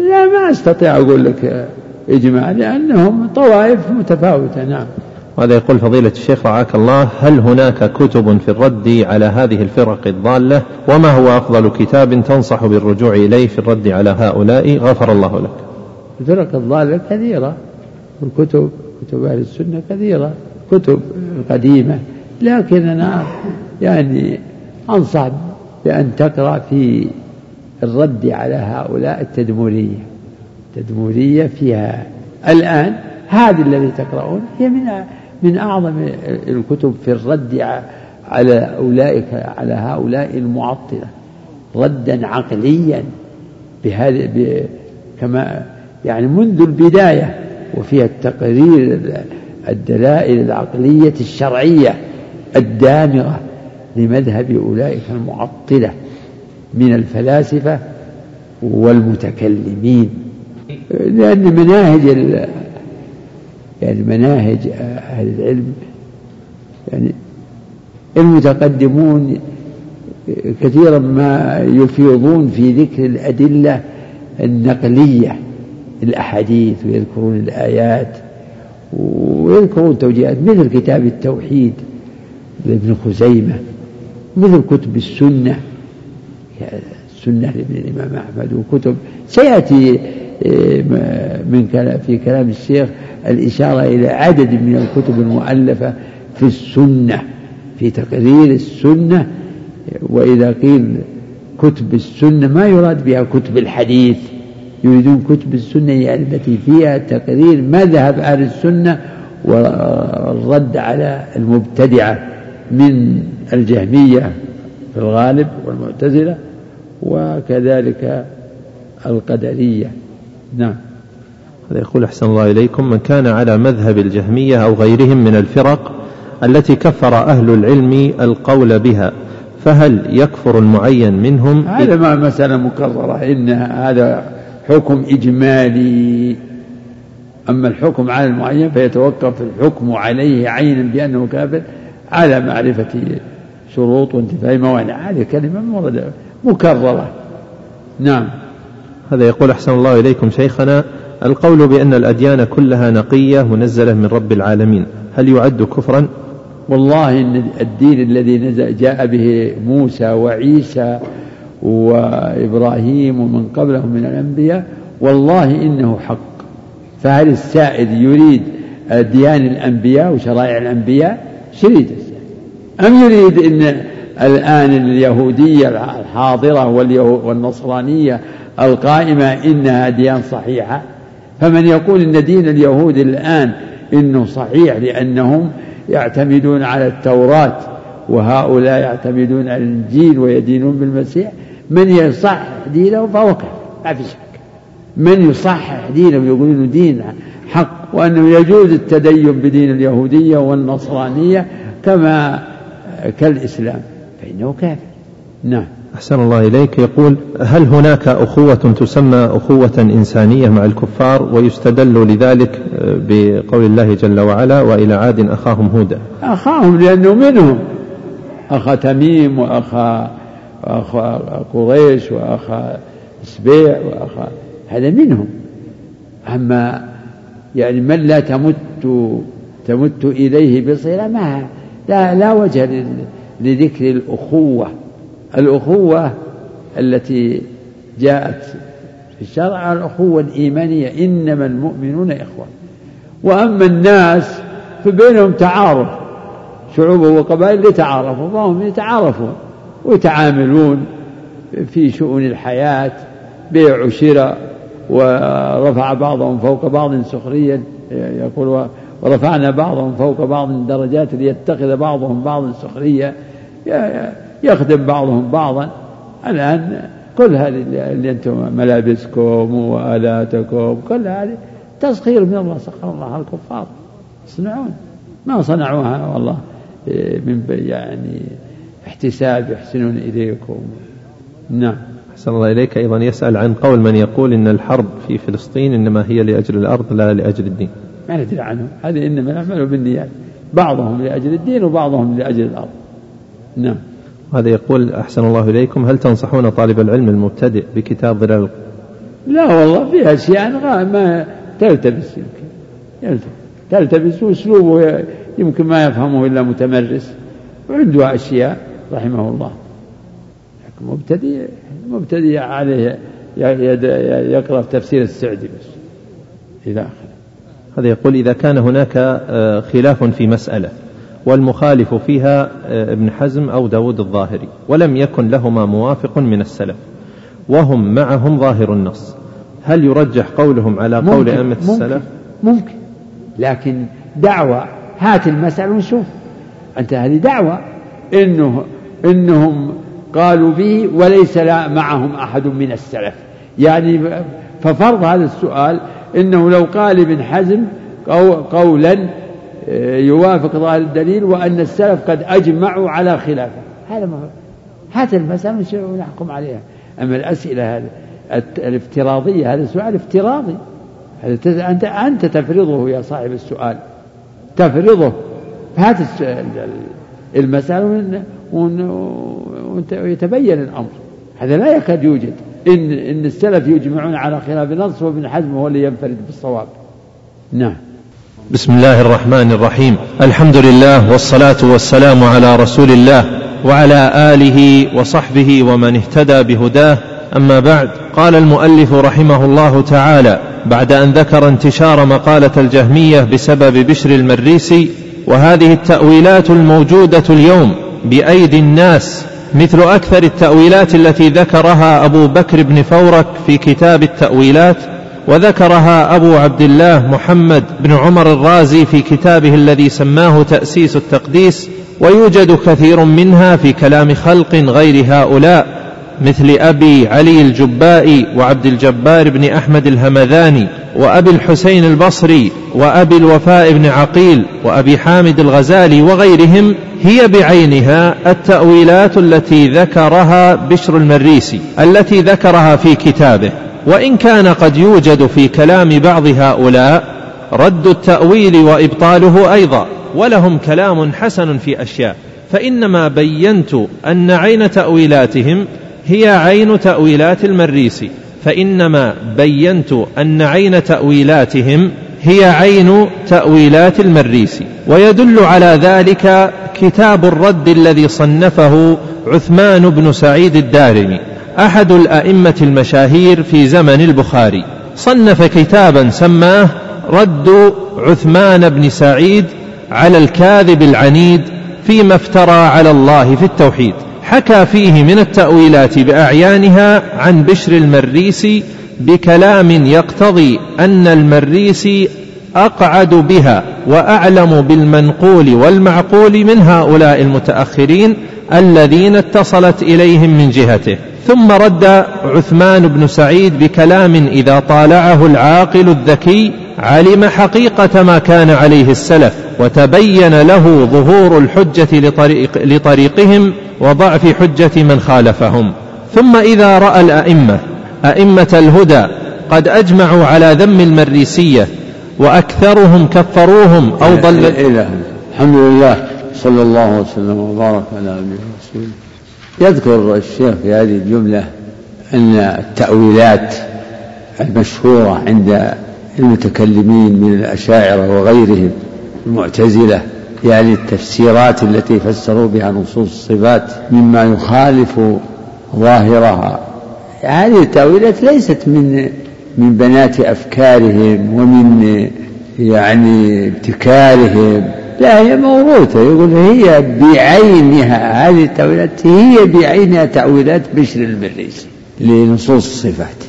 لا ما أستطيع أقول لك إجماع لأنهم طوائف متفاوتة نعم.
وهذا يقول فضيلة الشيخ رعاك الله هل هناك كتب في الرد على هذه الفرق الضالة؟ وما هو أفضل كتاب تنصح بالرجوع إليه في الرد على هؤلاء؟ غفر الله لك.
الفرق الضالة كثيرة الكتب كتب أهل السنة كثيرة كتب قديمة لكن أنا يعني أنصح بأن تقرأ في الرد على هؤلاء التدمرية. التدمرية فيها الآن هذه الذي تقرؤون هي من من أعظم الكتب في الرد على أولئك على هؤلاء المعطلة. ردا عقليا بهذا كما يعني منذ البداية وفيها التقرير الدلائل العقلية الشرعية الدامغة لمذهب أولئك المعطلة. من الفلاسفة والمتكلمين. لأن مناهج يعني مناهج أهل العلم يعني المتقدمون كثيرا ما يفيضون في ذكر الأدلة النقلية الأحاديث ويذكرون الآيات ويذكرون توجيهات مثل كتاب التوحيد لابن خزيمة مثل كتب السنة. السنة لابن الإمام أحمد وكتب. سيأتي آه، من كلام في كلام الشيخ الإشارة إلى عدد من الكتب المؤلفة في السنة في تقرير السنة. وإذا قيل كتب السنة ما يراد بها كتب الحديث. يريدون كتب السنة التي فيها تقرير مذهب أهل السنة والرد على المبتدعة من الجهمية. الغالب والمعتزلة وكذلك القدرية. نعم.
هذا يقول أحسن الله إليكم من كان على مذهب الجهمية أو غيرهم من الفرق التي كفر أهل العلم القول بها فهل يكفر المعين منهم؟
هذا ما مسألة مكررة إن هذا حكم إجمالي. أما الحكم على المعين فيتوقف الحكم عليه عينا بأنه كافر على معرفة شروط وانتفاء موانع. هذه كلمة مكررة. نعم.
هذا يقول أحسن الله إليكم شيخنا القول بأن الأديان كلها نقية منزلة من رب العالمين هل يعد كفرا؟
والله إن الدين الذي نزل جاء به موسى وعيسى وإبراهيم ومن قبلهم من الأنبياء والله إنه حق. فهل السائد يريد أديان الأنبياء وشرائع الأنبياء؟ شريد. أم يريد أن الآن اليهودية الحاضرة والنصرانية القائمة إنها ديان صحيحة؟ فمن يقول إن دين اليهود الآن إنه صحيح لأنهم يعتمدون على التوراة وهؤلاء يعتمدون على الإنجيل ويدينون بالمسيح من يصحح دينه فهو كافر ما في شك. من يصحح دينه ويقول دين حق وأنه يجوز التدين بدين اليهودية والنصرانية كما كالإسلام فإنه كافر. نعم.
أحسن الله إليك. يقول هل هناك أخوة تسمى أخوة إنسانية مع الكفار ويستدل لذلك بقول الله جل وعلا وإلى عاد أخاهم هودا؟
أخاهم لأنه منهم. أخا تميم وأخا وأخا قريش وأخا سبيع وأخا هذا منهم. أما يعني من لا تمت تمت إليه بصلة ما لا, لا وجه لذكر الأخوة. الأخوة التي جاءت في الشرع الأخوة الإيمانية. إنما المؤمنون إخوة. وأما الناس فبينهم تعارف. شعوب وقبائل يتعارفوا فهم يتعارفون ويتعاملون في شؤون الحياة. بيع وشراء ورفع بعضهم فوق بعض سخريا. يقول ورفعنا بعضهم فوق بعض درجات ليتخذ بعضهم بعضا سخريا يخدم بعضهم بعضا. الآن كل هذه اللي أنتم ملابسكم وآلاتكم كل هذه تسخير من الله سخر الله الكفار. يصنعون ما صنعوها والله من يعني احتساب يحسنون إليكم. نعم.
أحسن الله إليك. أيضا يسأل عن قول من يقول إن الحرب في فلسطين إنما هي لأجل الأرض لا لأجل الدين.
ما ندري عنهم هذه إنما نعمل بالنيات. بعضهم لأجل الدين وبعضهم لأجل الأرض. نعم.
هذا يقول أحسن الله إليكم هل تنصحون طالب العلم المبتدئ بكتاب ظلال
لا والله في أشياء ما تلتبس يمكن. تلتبس وأسلوبه يمكن ما يفهمه إلا متمرس. وعنده أشياء رحمه الله. لكن مبتدئ مبتدئ عليه يقرأ تفسير السعدي بس. إلى آخره.
هذا يقول إذا كان هناك آه، خلاف في مسألة والمخالف فيها آه، ابن حزم أو داود الظاهري ولم يكن لهما موافق من السلف وهم معهم ظاهر النص. هل يرجح قولهم على قول أئمة السلف؟
ممكن. لكن دعوة هات المسألة ونشوف. أنت هذه دعوة. إنه إنهم قالوا به وليس معهم أحد من السلف. يعني ففرض هذا السؤال إنه لو قال ابن حزم قولا يوافق ظاهر الدليل وأن السلف قد أجمعوا على خلافه. هذا ما هات المسألة ونحكم عليها. أما الأسئلة هذه الافتراضية هذا سؤال افتراضي. أنت أنت تفرضه يا صاحب السؤال. تفرضه. هات المسألة ويتبين الأمر. هذا لا يكاد يوجد. إن إن السلف يجمعون على خلاف نص وابن حزم هو اللي ينفرد بالصواب نعم.
بسم الله الرحمن الرحيم. الحمد لله والصلاة والسلام على رسول الله وعلى آله وصحبه ومن اهتدى بهداه. أما بعد قال المؤلف رحمه الله تعالى بعد أن ذكر انتشار مقالة الجهمية بسبب بشر المريسي وهذه التأويلات الموجودة اليوم بأيدي الناس مثل أكثر التأويلات التي ذكرها أبو بكر بن فورك في كتاب التأويلات وذكرها أبو عبد الله محمد بن عمر الرازي في كتابه الذي سماه تأسيس التقديس ويوجد كثير منها في كلام خلق غير هؤلاء. مثل أبي علي الجبائي وعبد الجبار بن أحمد الهمذاني وأبي الحسين البصري وأبي الوفاء بن عقيل وأبي حامد الغزالي وغيرهم هي بعينها التأويلات التي ذكرها بشر المريسي التي ذكرها في كتابه. وإن كان قد يوجد في كلام بعض هؤلاء رد التأويل وإبطاله أيضا ولهم كلام حسن في أشياء. فإنما بينت أن عين تأويلاتهم هي عين تأويلات المريسي فإنما بينت أن عين تأويلاتهم هي عين تأويلات المريسي ويدل على ذلك كتاب الرد الذي صنفه عثمان بن سعيد الدارمي أحد الأئمة المشاهير في زمن البخاري. صنف كتابا سماه رد عثمان بن سعيد على الكاذب العنيد فيما افترى على الله في التوحيد. حكى فيه من التأويلات بأعيانها عن بشر المريسي بكلام يقتضي أن المريسي أقعد بها وأعلم بالمنقول والمعقول من هؤلاء المتأخرين الذين اتصلت إليهم من جهته. ثم رد عثمان بن سعيد بكلام إذا طالعه العاقل الذكي علم حقيقة ما كان عليه السلف وتبين له ظهور الحجة لطريق لطريقهم وضعف حجة من خالفهم. ثم إذا رأى الأئمة أئمة الهدى قد أجمعوا على ذم المريسية وأكثرهم كفروهم أو ضل
الحمد لله صلى الله وسلم وبارك على نبينا رسوله يذكر الشيخ في هذه الجملة أن التأويلات المشهورة عند المتكلمين من الأشاعرة وغيرهم المعتزلة يعني التفسيرات التي فسروا بها نصوص الصفات مما يخالف ظاهرها. هذه التأويلات ليست من من بنات أفكارهم ومن يعني ابتكارهم. لا هي موروثة يقول هي بعينها هذه التأويلات هي بعينها تأويلات بشر المريسي لنصوص الصفات.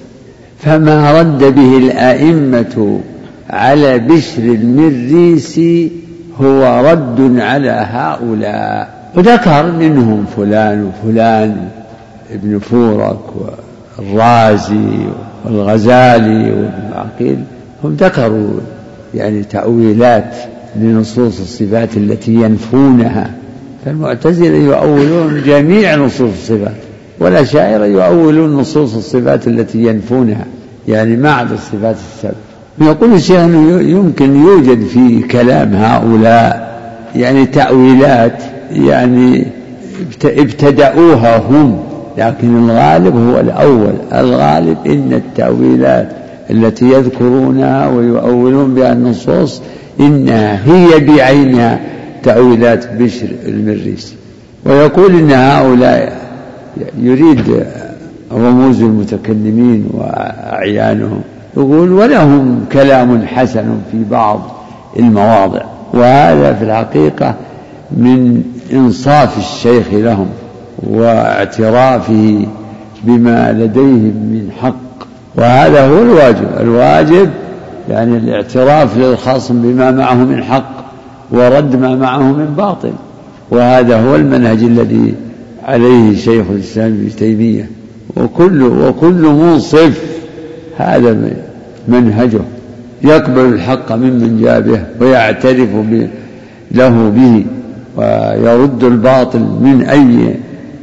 فما رد به الأئمة على بشر المريسي هو رد على هؤلاء. وذكر منهم فلان وفلان ابن فورك والرازي والغزالي وابن عقيل هم ذكروا يعني تأويلات لنصوص الصفات التي ينفونها. فالمعتزلة يؤولون جميع نصوص الصفات والأشاعرة يؤولون نصوص الصفات التي ينفونها يعني ما عدا الصفات السبع. يقول الشيخ أنه يمكن يوجد في كلام هؤلاء يعني تأويلات يعني ابتدأوها هم لكن الغالب هو الأول. الغالب إن التأويلات التي يذكرونها ويؤولون بها النصوص إنها هي بعينها تأويلات بشر المريسي ويقول إن هؤلاء يريد رموز المتكلمين وأعيانهم. يقول ولهم كلام حسن في بعض المواضع وهذا في الحقيقة من إنصاف الشيخ لهم واعترافه بما لديهم من حق. وهذا هو الواجب. الواجب يعني الاعتراف للخصم بما معه من حق ورد ما معه من باطل. وهذا هو المنهج الذي عليه شيخ الإسلام ابن تيمية. وكل وكل منصف هذا منهجه. يقبل الحق ممن جاء به ويعترف له به ويرد الباطل من أي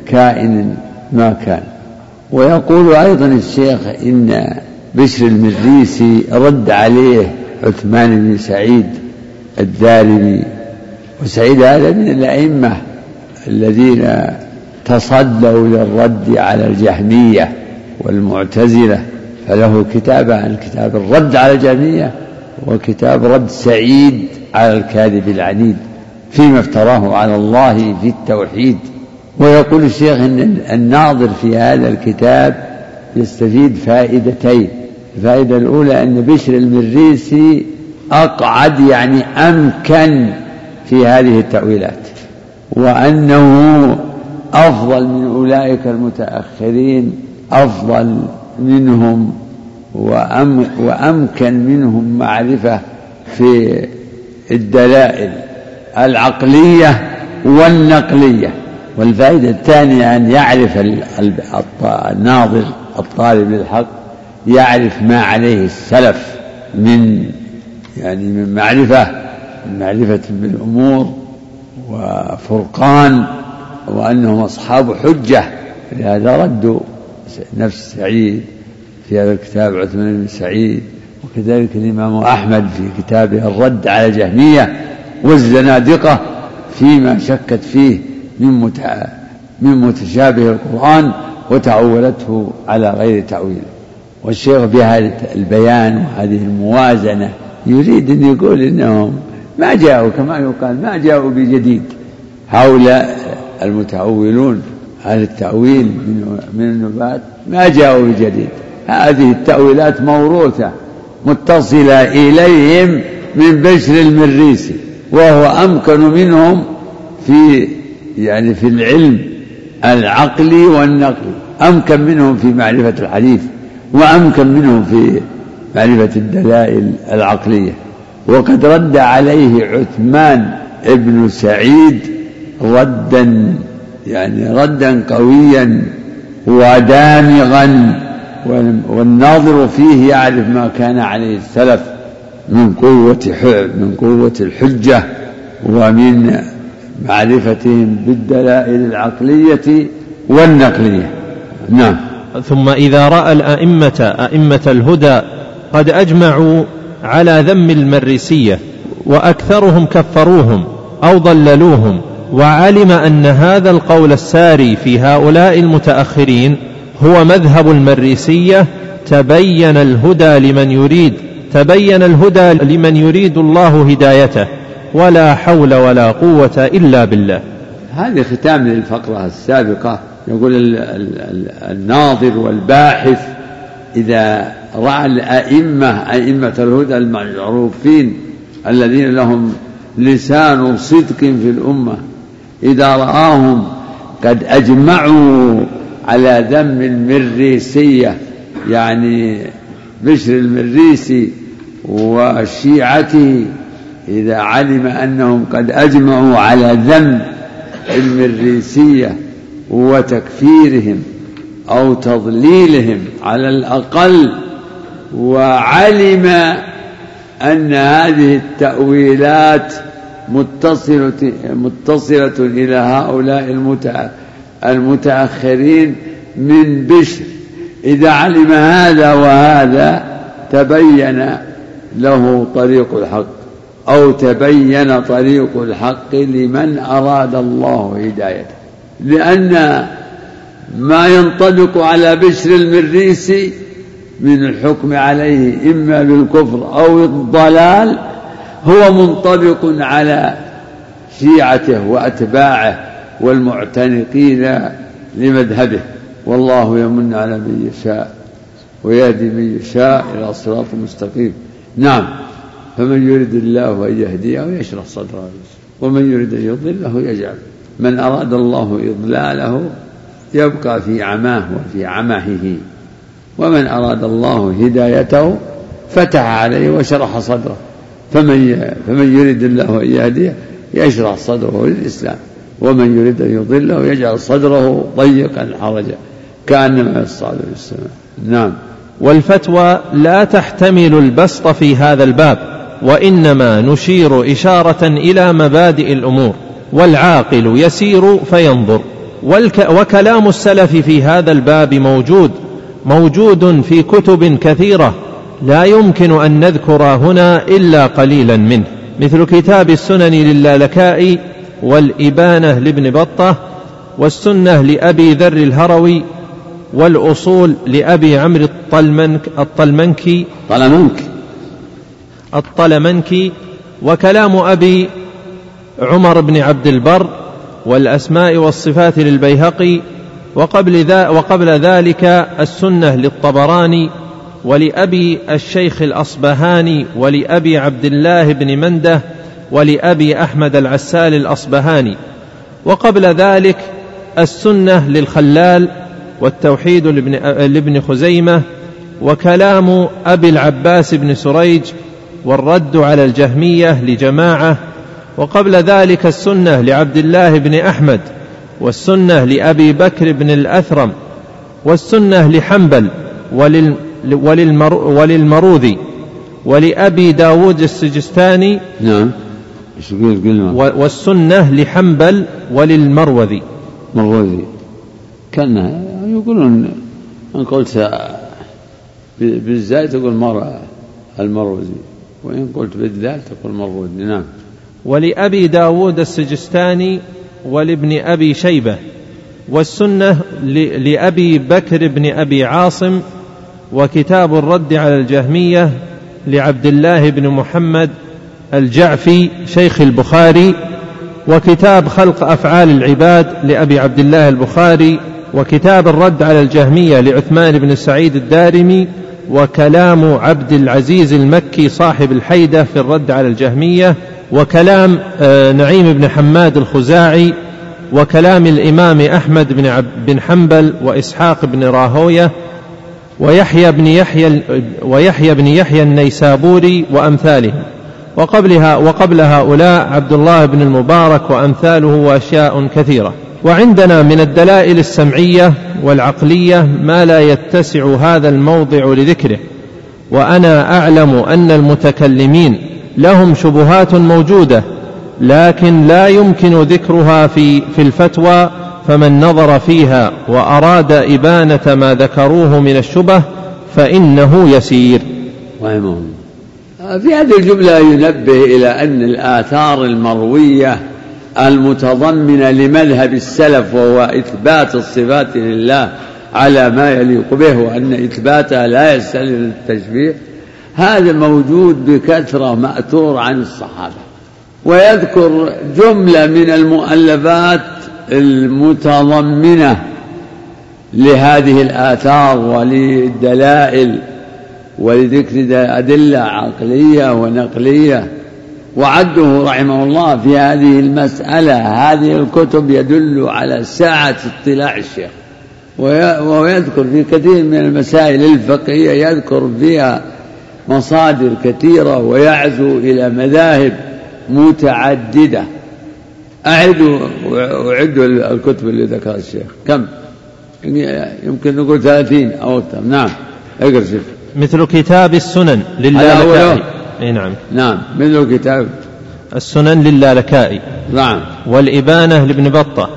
كائن ما كان. ويقول أيضا الشيخ إن بشر المريسي رد عليه عثمان بن سعيد الدارمي. وسعيد هذا من الأئمة الذين تصدوا للرد على الجهمية والمعتزلة. فله كتاب عن كتاب الرد على الجهمية وكتاب رد سعيد على الكاذب العنيد فيما افتراه على الله في التوحيد. ويقول الشيخ إن الناظر في هذا الكتاب يستفيد فائدتين. الفائدة الأولى أن بشر المريسي أقعد يعني أمكن في هذه التأويلات وأنه أفضل من أولئك المتأخرين أفضل منهم وأم وأمكن منهم معرفة في الدلائل العقلية والنقلية. والفائدة الثانية أن يعرف الناظر الطالب للحق يعرف ما عليه السلف من يعني من معرفة من معرفة بالأمور وفرقان وأنهم أصحاب حجة. لهذا ردوا نفس سعيد في هذا الكتاب عثمان بن سعيد وكذلك الإمام أحمد في كتابه الرد على الجهمية والزنادقة فيما شكت فيه من متشابه القرآن وتعولته على غير تأويل. والشيخ بهذا البيان وهذه الموازنة يريد أن يقول إنهم ما جاءوا كما يقال ما جاءوا بجديد هؤلاء المتأولون. أهل التأويل من النبات ما جاءوا بجديد. هذه التأويلات موروثة متصلة إليهم من بشر المريسي وهو أمكن منهم في يعني في العلم العقلي والنقلي أمكن منهم في معرفة الحديث وأمكن منهم في معرفة الدلائل العقلية. وقد رد عليه عثمان ابن سعيد ردا يعني ردا قويا ودامغا والناظر فيه يعرف ما كان عليه السلف من قوة من قوة الحجة ومن معرفتهم بالدلائل العقلية والنقلية. نعم.
ثم إذا رأى الأئمة أئمة الهدى قد أجمعوا على ذم المريسية وأكثرهم كفروهم أو ضللوهم وعلم أن هذا القول الساري في هؤلاء المتأخرين هو مذهب المريسية تبين الهدى لمن يريد تبين الهدى لمن يريد الله هدايته. ولا حول ولا قوة إلا بالله.
هذه ختام للفقرة السابقة. يقول الناظر والباحث إذا رأى الأئمة أئمة الهدى المعروفين الذين لهم لسان صدق في الأمة إذا رآهم قد أجمعوا على ذم المريسية يعني بشر المريسي وشيعته إذا علم أنهم قد أجمعوا على ذم المريسية وتكفيرهم أو تضليلهم على الأقل وعلم أن هذه التأويلات متصلة متصلة إلى هؤلاء المتأخرين من بشر. إذا علم هذا وهذا تبين له طريق الحق. أو تبين طريق الحق لمن أراد الله هدايته. لأن ما ينطبق على بشر المريسي من الحكم عليه إما بالكفر أو الضلال هو منطبق على شيعته وأتباعه والمعتنقين لمذهبه. والله يمن على من يشاء ويهدي من يشاء إلى صراط مستقيم. نعم. فمن يريد الله أن يهديه يشرح صدره ومن يريد أن يضله يجعل. من أراد الله إضلاله يبقى في عماه وفي عمهه. ومن أراد الله هدايته فتح عليه وشرح صدره. فمن فمن يريد الله أن يهديه يشرح صدره للإسلام. ومن يريد أن يضله يجعل صدره ضيقا حرجا. كأنما يصعد في السماء. نعم.
والفتوى لا تحتمل البسط في هذا الباب. وإنما نشير إشارة إلى مبادئ الأمور والعاقل يسير فينظر. وكلام السلف في هذا الباب موجود موجود في كتب كثيرة. لا يمكن أن نذكر هنا إلا قليلا منه. مثل كتاب السنن للالكائي والإبانة لابن بطة والسنة لأبي ذر الهروي والأصول لأبي عمرو الطلمنك الطلمنكي.
طلمنك.
الطلمنكي وكلام أبي عمر بن عبد البر والأسماء والصفات للبيهقي وقبل, ذا وقبل ذلك السنة للطبراني ولأبي الشيخ الأصبهاني ولأبي عبد الله بن منده ولأبي أحمد العسال الأصبهاني. وقبل ذلك السنة للخلال والتوحيد لابن, خزيمة وكلام أبي العباس بن سريج والرد على الجهمية لجماعة وقبل ذلك السنة لعبد الله بن أحمد والسنة لأبي بكر بن الأثرم والسنة لحنبل ولل وللمر وللمروذي ولأبي داود السجستاني
نعم.
والسنة لحنبل وللمروذي.
مروذي. كان يقولون إن قلت بالزاي تقول مر المروزي وإن قلت بالذال تقول مروزي نعم.
ولأبي داود السجستاني ولابن أبي شيبة والسنة لأبي بكر بن أبي عاصم وكتاب الرد على الجهمية لعبد الله بن محمد الجعفي شيخ البخاري وكتاب خلق أفعال العباد لأبي عبد الله البخاري وكتاب الرد على الجهمية لعثمان بن سعيد الدارمي وكلام عبد العزيز المكي صاحب الحيدة في الرد على الجهمية وكلام آه، نعيم بن حماد الخزاعي وكلام الإمام أحمد بن, بن حنبل وإسحاق بن راهوية ويحيى بن يحيى ويحيى بن يحيى النيسابوري وأمثالهم. وقبلها وقبل هؤلاء عبد الله بن المبارك وأمثاله وأشياء كثيرة. وعندنا من الدلائل السمعية والعقلية ما لا يتسع هذا الموضع لذكره وأنا أعلم أن المتكلمين لهم شبهات موجودة لكن لا يمكن ذكرها في في الفتوى فمن نظر فيها وأراد إبانة ما ذكروه من الشبه فإنه يسير.
رحمه في هذه الجملة ينبه إلى أن الآثار المروية المتضمنة لمذهب السلف وهو إثبات الصفات لله على ما يليق به وأن إثباتها لا يستلزم التشبيه. هذا موجود بكثرة مأثور عن الصحابة. ويذكر جملة من المؤلفات المتضمنة لهذه الآثار وللدلائل ولذكر أدلة عقلية ونقلية. وعده رحمه الله في هذه المسألة. هذه الكتب يدل على سعة اطلاع الشيخ. وهو يذكر في كثير من المسائل الفقهية يذكر فيها مصادر كثيرة ويعزو إلى مذاهب متعددة. أعدوا وعدوا الكتب اللي ذكرها الشيخ. كم؟ يمكن نقول ثلاثين أو أكثر. نعم. أقرأ
مثل كتاب السنن للالكائي
إي نعم. نعم. مثل كتاب
السنن للالكائي.
نعم.
والإبانة لابن بطة.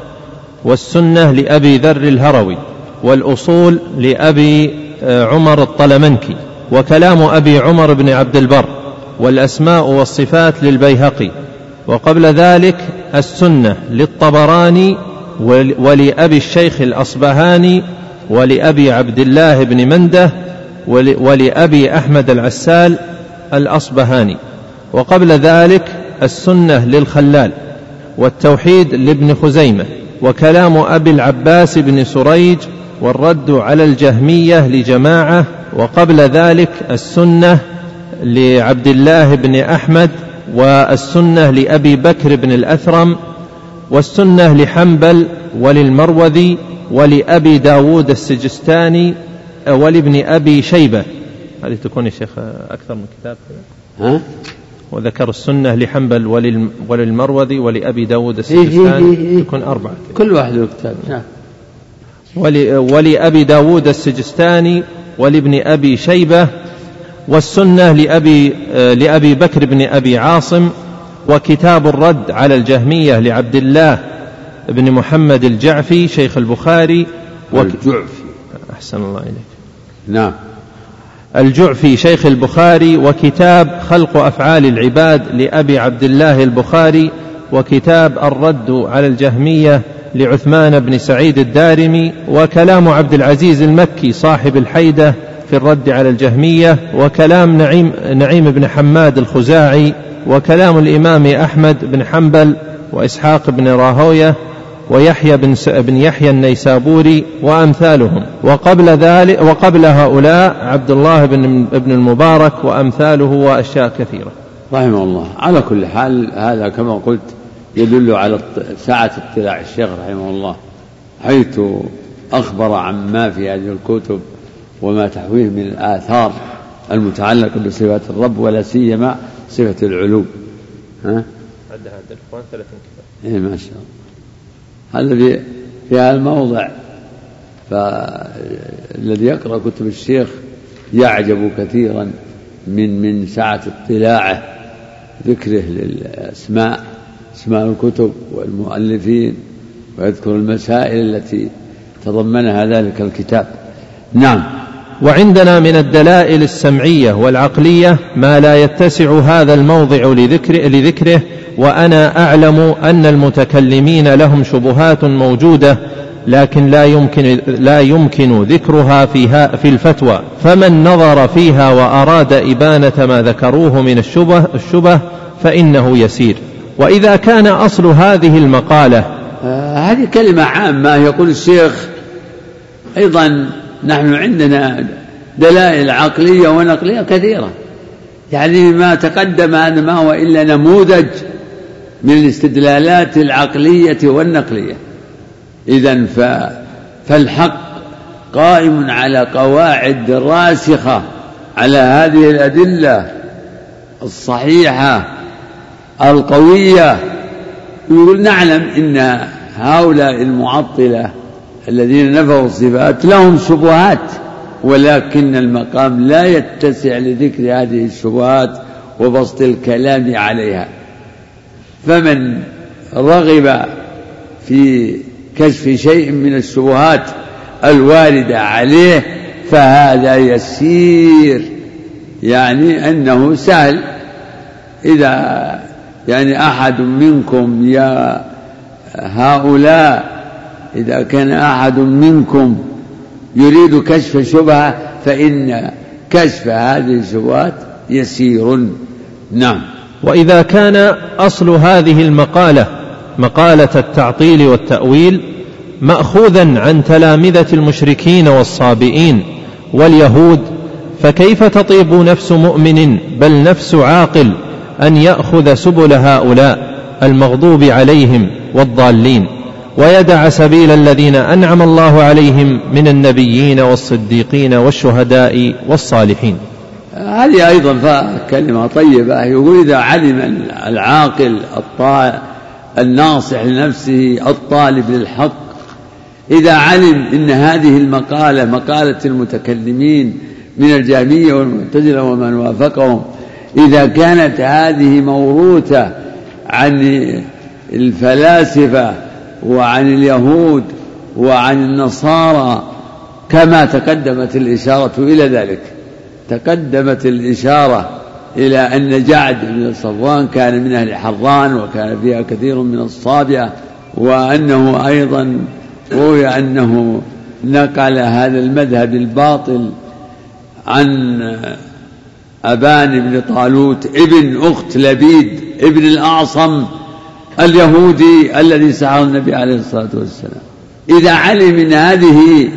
والسنة لأبي ذر الهروي. والأصول لأبي آه، عمر الطلمنكي. وكلام أبي عمر بن عبد البر. والأسماء والصفات للبيهقي. وقبل ذلك السنة للطبراني ولأبي الشيخ الأصبهاني ولأبي عبد الله بن منده ولأبي أحمد العسال الأصبهاني. وقبل ذلك السنة للخلال والتوحيد لابن خزيمة وكلام أبي العباس بن سريج والرد على الجهمية لجماعة. وقبل ذلك السنة لعبد الله بن أحمد والسنة لأبي بكر بن الأثرم والسنة لحنبل وللمروذي ولأبي داود السجستاني ولابن أبي شيبة. هذه تكون يا شيخ أكثر من كتاب.
ها؟
وذكر السنة لحنبل وللمروذي ولأبي داود السجستاني. تكون أربعة.
كل واحد له كتاب. نعم.
ولأبي داود السجستاني ولابن أبي شيبة والسنة لأبي, لأبي بكر بن أبي عاصم وكتاب الرد على الجهمية لعبد الله بن محمد الجعفي شيخ البخاري
الجعفي.
أحسن الله إليك.
نعم.
الجعفي شيخ البخاري وكتاب خلق أفعال العباد لأبي عبد الله البخاري وكتاب الرد على الجهمية لعثمان بن سعيد الدارمي وكلام عبد العزيز المكي صاحب الحيدة في الرد على الجهمية وكلام نعيم, نعيم بن حماد الخزاعي وكلام الإمام أحمد بن حنبل وإسحاق بن راهوية ويحيى بن, بن يحيى النيسابوري وأمثالهم. وقبل ذلك وقبل هؤلاء عبد الله بن, بن المبارك وأمثاله وأشياء كثيرة.
رحمه الله. على كل حال هذا كما قلت يدل على سعة اطلاع الشيخ رحمه الله حيث أخبر عما في هذه الكتب وما تحويه من الآثار المتعلقة بصفات الرب ولا سيما صفة العلو ها؟ عد هذا الإخوان ثلاثين كتاب إيه ما شاء الله. في في هذا الموضع. فالذي يقرأ كتب الشيخ يعجب كثيرا من من سعة اطلاعه ذكره للأسماء أسماء الكتب والمؤلفين ويذكر المسائل التي تضمنها ذلك الكتاب. نعم.
وعندنا من الدلائل السمعية والعقلية ما لا يتسع هذا الموضع لذكر لذكره وأنا أعلم أن المتكلمين لهم شبهات موجودة لكن لا يمكن لا يمكن ذكرها فيها في الفتوى. فمن نظر فيها وأراد إبانة ما ذكروه من الشبه الشبه فإنه يسير. وإذا كان أصل هذه المقالة
آه هذه كلمة عامة يقول الشيخ أيضا نحن عندنا دلائل عقلية ونقلية كثيرة. يعني ما تقدم هذا ما هو إلا نموذج من الاستدلالات العقلية والنقلية. إذا فالحق قائم على قواعد راسخة على هذه الأدلة الصحيحة القوية. يقول نعلم إن هؤلاء المعطلة الذين نفوا الصفات لهم شبهات ولكن المقام لا يتسع لذكر هذه الشبهات وبسط الكلام عليها. فمن رغب في كشف شيء من الشبهات الواردة عليه فهذا يسير يعني أنه سهل. إذا يعني أحد منكم يا هؤلاء إذا كان أحد منكم يريد كشف شبهة فإن كشف هذه الشبهات يسير. نعم.
وإذا كان أصل هذه المقالة مقالة التعطيل والتأويل مأخوذا عن تلامذة المشركين والصابئين واليهود فكيف تطيب نفس مؤمن بل نفس عاقل أن يأخذ سبل هؤلاء المغضوب عليهم والضالين؟ ويدع سبيل الذين أنعم الله عليهم من النبيين والصديقين والشهداء والصالحين.
هذه أيضا كلمة طيبة. يقول إذا علم العاقل الناصح لنفسه الطالب للحق إذا علم أن هذه المقالة مقالة المتكلمين من الجهمية والمعتزلة ومن وافقهم إذا كانت هذه موروثة عن الفلاسفة وعن اليهود وعن النصارى كما تقدمت الإشارة إلى ذلك. تقدمت الإشارة إلى أن جعد بن صفوان كان من أهل حران وكان فيها كثير من الصابئة وأنه أيضا روي أنه نقل هذا المذهب الباطل عن أبان بن طالوت ابن أخت لبيد ابن الأعصم اليهودي الذي سعى النبي عليه الصلاة والسلام. إذا علم من هذه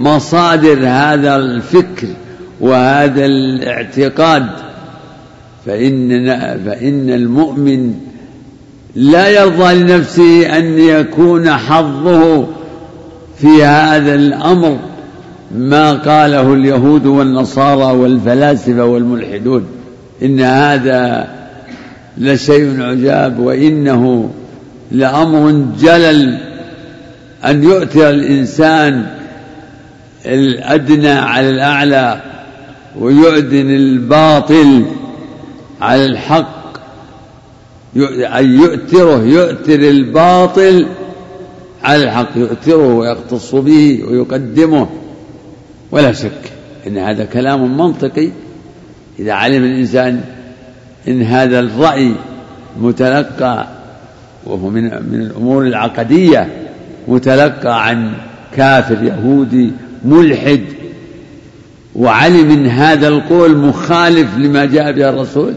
مصادر هذا الفكر وهذا الاعتقاد فإن فإن المؤمن لا يرضى لنفسه أن يكون حظه في هذا الأمر ما قاله اليهود والنصارى والفلاسفة والملحدون. إن هذا لشيء عجاب وإنه لأمر جلل أن يؤثر الإنسان الأدنى على الأعلى ويؤذن الباطل على الحق. أن يؤثره يؤثر الباطل على الحق يؤثره ويختص به ويقدمه. ولا شك إن هذا كلام منطقي. إذا علم الإنسان إن هذا الرأي متلقى وهو من من الأمور العقدية متلقى عن كافر يهودي ملحد وعلم إن هذا القول مخالف لما جاء به الرسول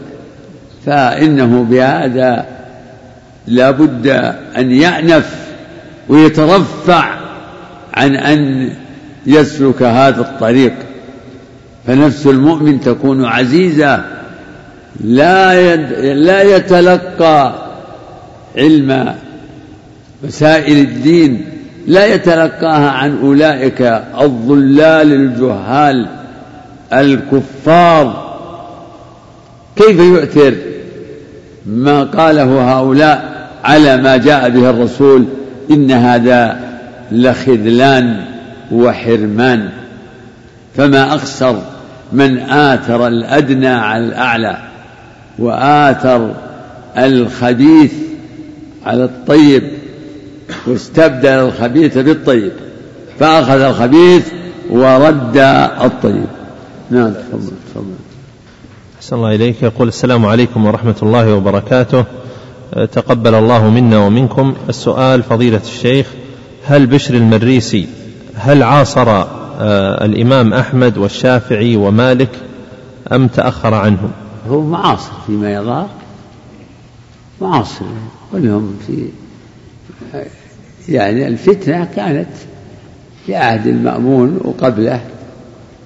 فإنه بهذا لا بد أن يأنف ويترفع عن أن يسلك هذا الطريق. فنفس المؤمن تكون عزيزة لا يد لا يتلقى علم مسائل الدين لا يتلقاها عن أولئك الضلال الجهال الكفار. كيف يؤثر ما قاله هؤلاء على ما جاء به الرسول؟ إن هذا لخذلان وحرمان. فما أخسر من آثر الأدنى على الأعلى. وآثر الخبيث على الطيب واستبدل الخبيث بالطيب فأخذ الخبيث ورد الطيب. نعم تفضل تفضل.
أحسن الله إليك. يقول السلام عليكم ورحمة الله وبركاته. تقبل الله منا ومنكم السؤال فضيلة الشيخ هل بشر المريسي هل عاصر آه، الإمام أحمد والشافعي ومالك أم تأخر عنهم؟
هو معاصر فيما يظهر معاصر. ولهم في يعني الفتنة كانت في عهد المأمون وقبله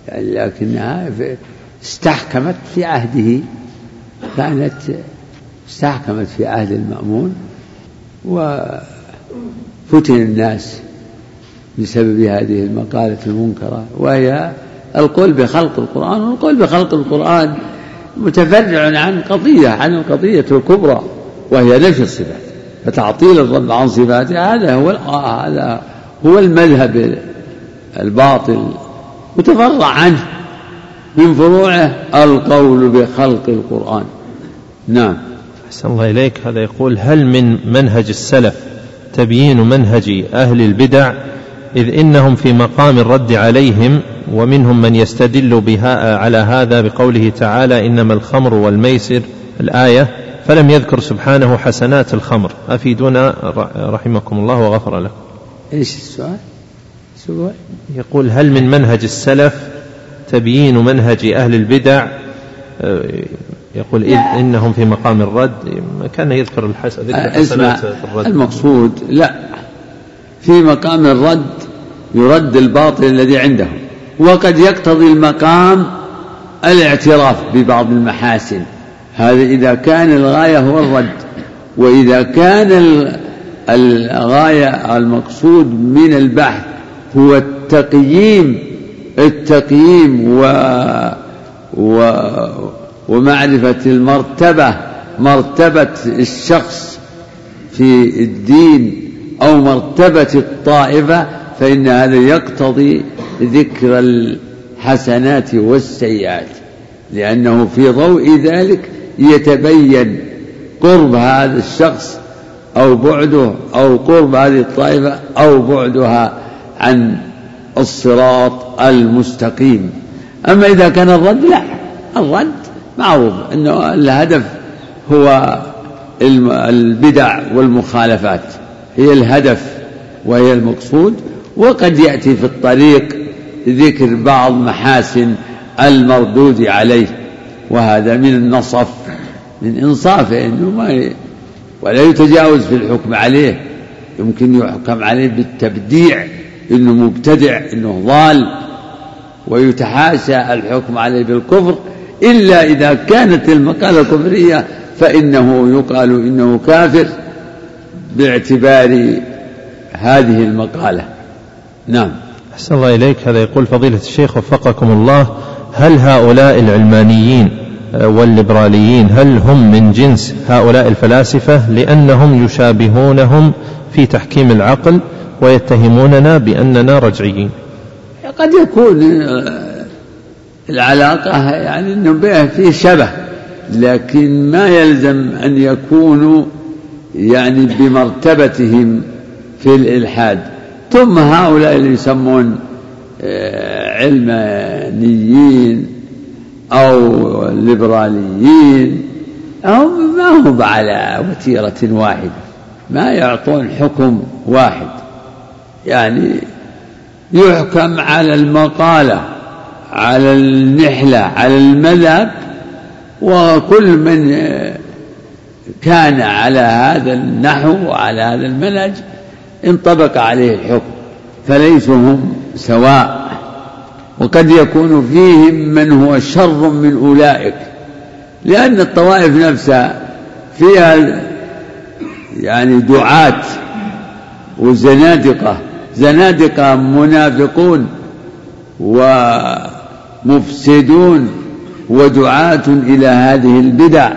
يعني لكنها استحكمت في عهده. كانت استحكمت في عهد المأمون وفتن الناس بسبب هذه المقالة المنكرة وهي القول بخلق القرآن والقول بخلق القرآن. متفرع عن قضية عن القضية الكبرى وهي نفي الصفات؟ فتعطيل الرب عن صفاته هذا هو هذا هو المذهب الباطل متفرع عنه من فروعه القول بخلق القرآن. نعم.
أحسن الله إليك. هذا يقول هل من منهج السلف تبيين منهج أهل البدع إذ إنهم في مقام الرد عليهم ومنهم من يستدل بها على هذا بقوله تعالى إنما الخمر والميسر. الآية فلم يذكر سبحانه حسنات الخمر. أفيدونا؟ رحمكم الله وغفر لكم
إيش السؤال؟
سؤال؟ يقول هل من منهج السلف تبيين منهج أهل البدع؟ يقول إذ إنهم في مقام الرد. كان يذكر
الحسنات الرد. المقصود لا. في مقام الرد يرد الباطل الذي عندهم. وقد يقتضي المقام الاعتراف ببعض المحاسن. هذا إذا كان الغاية هو الرد. وإذا كان الغاية المقصود من البحث هو التقييم التقييم و, و ومعرفة المرتبة مرتبة الشخص في الدين أو مرتبة الطائفة فإن هذا يقتضي ذكر الحسنات والسيئات لأنه في ضوء ذلك يتبين قرب هذا الشخص أو بعده أو قرب هذه الطائفة أو بعدها عن الصراط المستقيم. أما إذا كان الرد لا الرد معروف أنه الهدف هو البدع والمخالفات. هي الهدف وهي المقصود وقد يأتي في الطريق ذكر بعض محاسن المردود عليه وهذا من النصف من إنصافه أنه ما ولا يتجاوز في الحكم عليه يمكن يحكم عليه بالتبديع إنه مبتدع إنه ضال ويتحاشى الحكم عليه بالكفر إلا إذا كانت المقالة كفرية فإنه يقال إنه كافر. باعتبار هذه المقالة. نعم.
أحسن الله إليك. هذا يقول فضيلة الشيخ وفقكم الله هل هؤلاء العلمانيين والليبراليين هل هم من جنس هؤلاء الفلاسفة؟ لأنهم يشابهونهم في تحكيم العقل ويتهموننا بأننا رجعيين.
قد يكون العلاقة يعني أنه فيه شبه لكن ما يلزم أن يكونوا يعني بمرتبتهم في الإلحاد. ثم هؤلاء اللي يسمون آه، علمانيين أو ليبراليين هم ما هم على وتيرة واحدة. ما يعطون حكم واحد. يعني يحكم على المقالة على النحلة على المذهب وكل من كان على هذا النحو وعلى هذا المنهج انطبق عليه الحكم فليسوا هم سواء. وقد يكون فيهم من هو شر من أولئك لأن الطوائف نفسها فيها يعني دعاة وزنادقة زنادقة منافقون ومفسدون ودعاة إلى هذه البدع.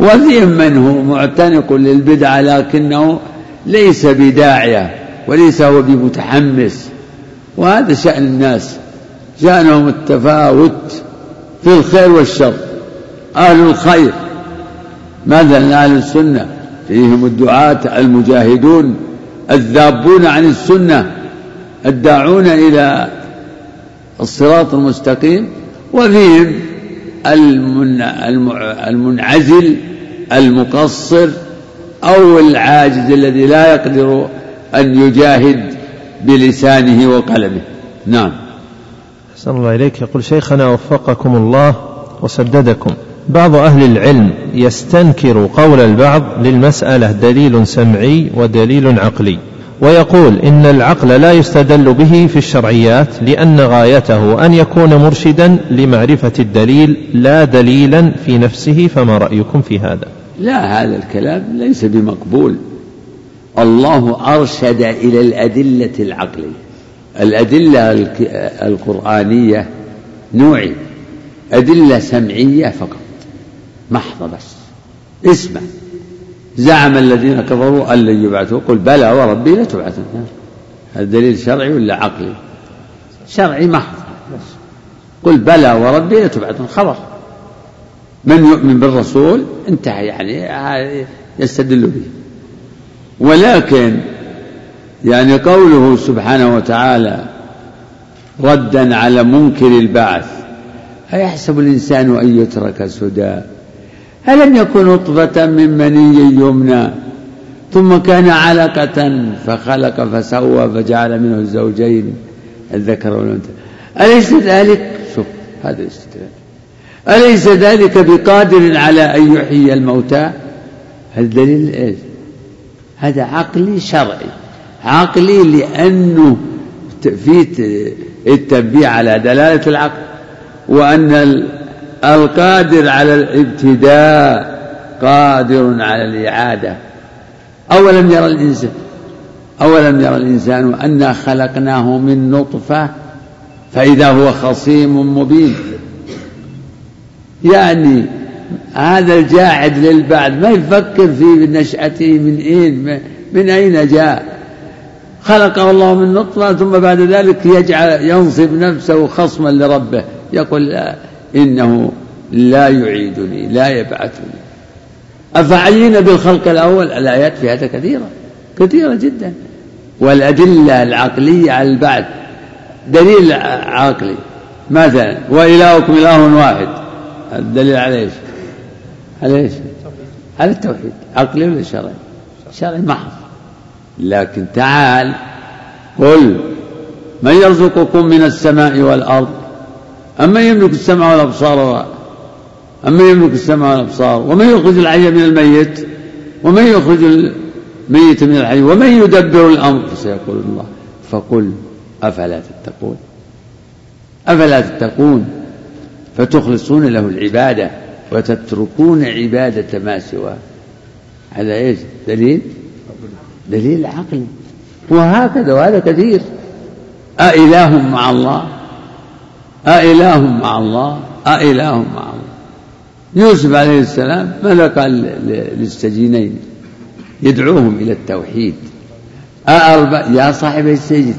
وفيهم من هو معتنق للبدعة لكنه ليس بداعية وليس هو بمتحمس. وهذا شأن الناس. شأنهم التفاوت في الخير والشر. أهل الخير. مثلا أهل السنة. فيهم الدعاة المجاهدون الذابون عن السنة. الداعون إلى الصراط المستقيم. وفيهم المنعزل المقصر أو العاجز الذي لا يقدر أن يجاهد بلسانه وقلمه. نعم.
أحسن الله إليك. يقول شيخنا وفقكم الله وسددكم. بعض أهل العلم يستنكر قول البعض للمسألة دليل سمعي ودليل عقلي. ويقول إن العقل لا يستدل به في الشرعيات لأن غايته أن يكون مرشدا لمعرفة الدليل لا دليلا في نفسه فما رأيكم في هذا؟
لا هذا الكلام ليس بمقبول. الله أرشد إلى الأدلة العقلية. الأدلة القرآنية نوعين أدلة سمعية فقط. محضة بس. اسمع. زعم الذين كفروا أن لن يبعثوا. قل بلى وربي لتبعثن هذا دليل شرعي ولا عقلي؟ شرعي محض بس قل بلى وربي لتبعثن خبر. من يؤمن بالرسول انتهى يعني يستدل به. ولكن يعني قوله سبحانه وتعالى ردا على منكر البعث أيحسب الإنسان أن يترك سدى؟ ألم يكن نطفة من مني يمنى؟ ثم كان علقة فخلق فسوى فجعل منه الزوجين الذكر والأنثى أليس ذلك؟ شوف هذا الاستدلال أليس ذلك بقادر على أن يحيي الموتى؟ هذا دليل إيش؟ هذا عقلي شرعي. عقلي لأنه في التنبيه على دلالة العقل وأن القادر على الابتداء قادر على الإعادة. أولم يرى الإنسان أولم يرى الإنسان أنا خلقناه من نطفة فإذا هو خصيم مبين. يعني هذا الجاعد للبعد ما يفكر في نشأته من أين من أين جاء؟ خلقه الله من نطفة ثم بعد ذلك يجعل ينصب نفسه خصما لربه. يقول إنه لا يعيدني لا يبعثني. أفعينا بالخلق الأول؟ الآيات في هذا كثيرة كثيرة جدا. والأدلة العقلية على البعث دليل عقلي. مثلا وإلهكم إله واحد؟ الدليل على إيش؟ على إيش؟ على التوحيد. عقلي ولا شرعي؟ شرعي محض لكن تعال قل من يرزقكم من السماء والأرض؟ أما يملك السمع والأبصار أما يملك السمع والأبصار ومن يخرج الحي من الميت؟ ومن يخرج الميت من الحي؟ ومن يدبر الأمر؟ فسيقول الله فقل أفلا تتقون؟ أفلا تتقون؟ فتخلصون له العبادة وتتركون عبادة ما سواه. هذا إيش؟ دليل؟ دليل عقلي. وهكذا وهذا كثير. أإله مع الله؟ أإله مع الله أإله مع الله. يوسف عليه السلام ماذا قال للسجينين يدعوهم إلى التوحيد. أأرباب يا صاحب السجن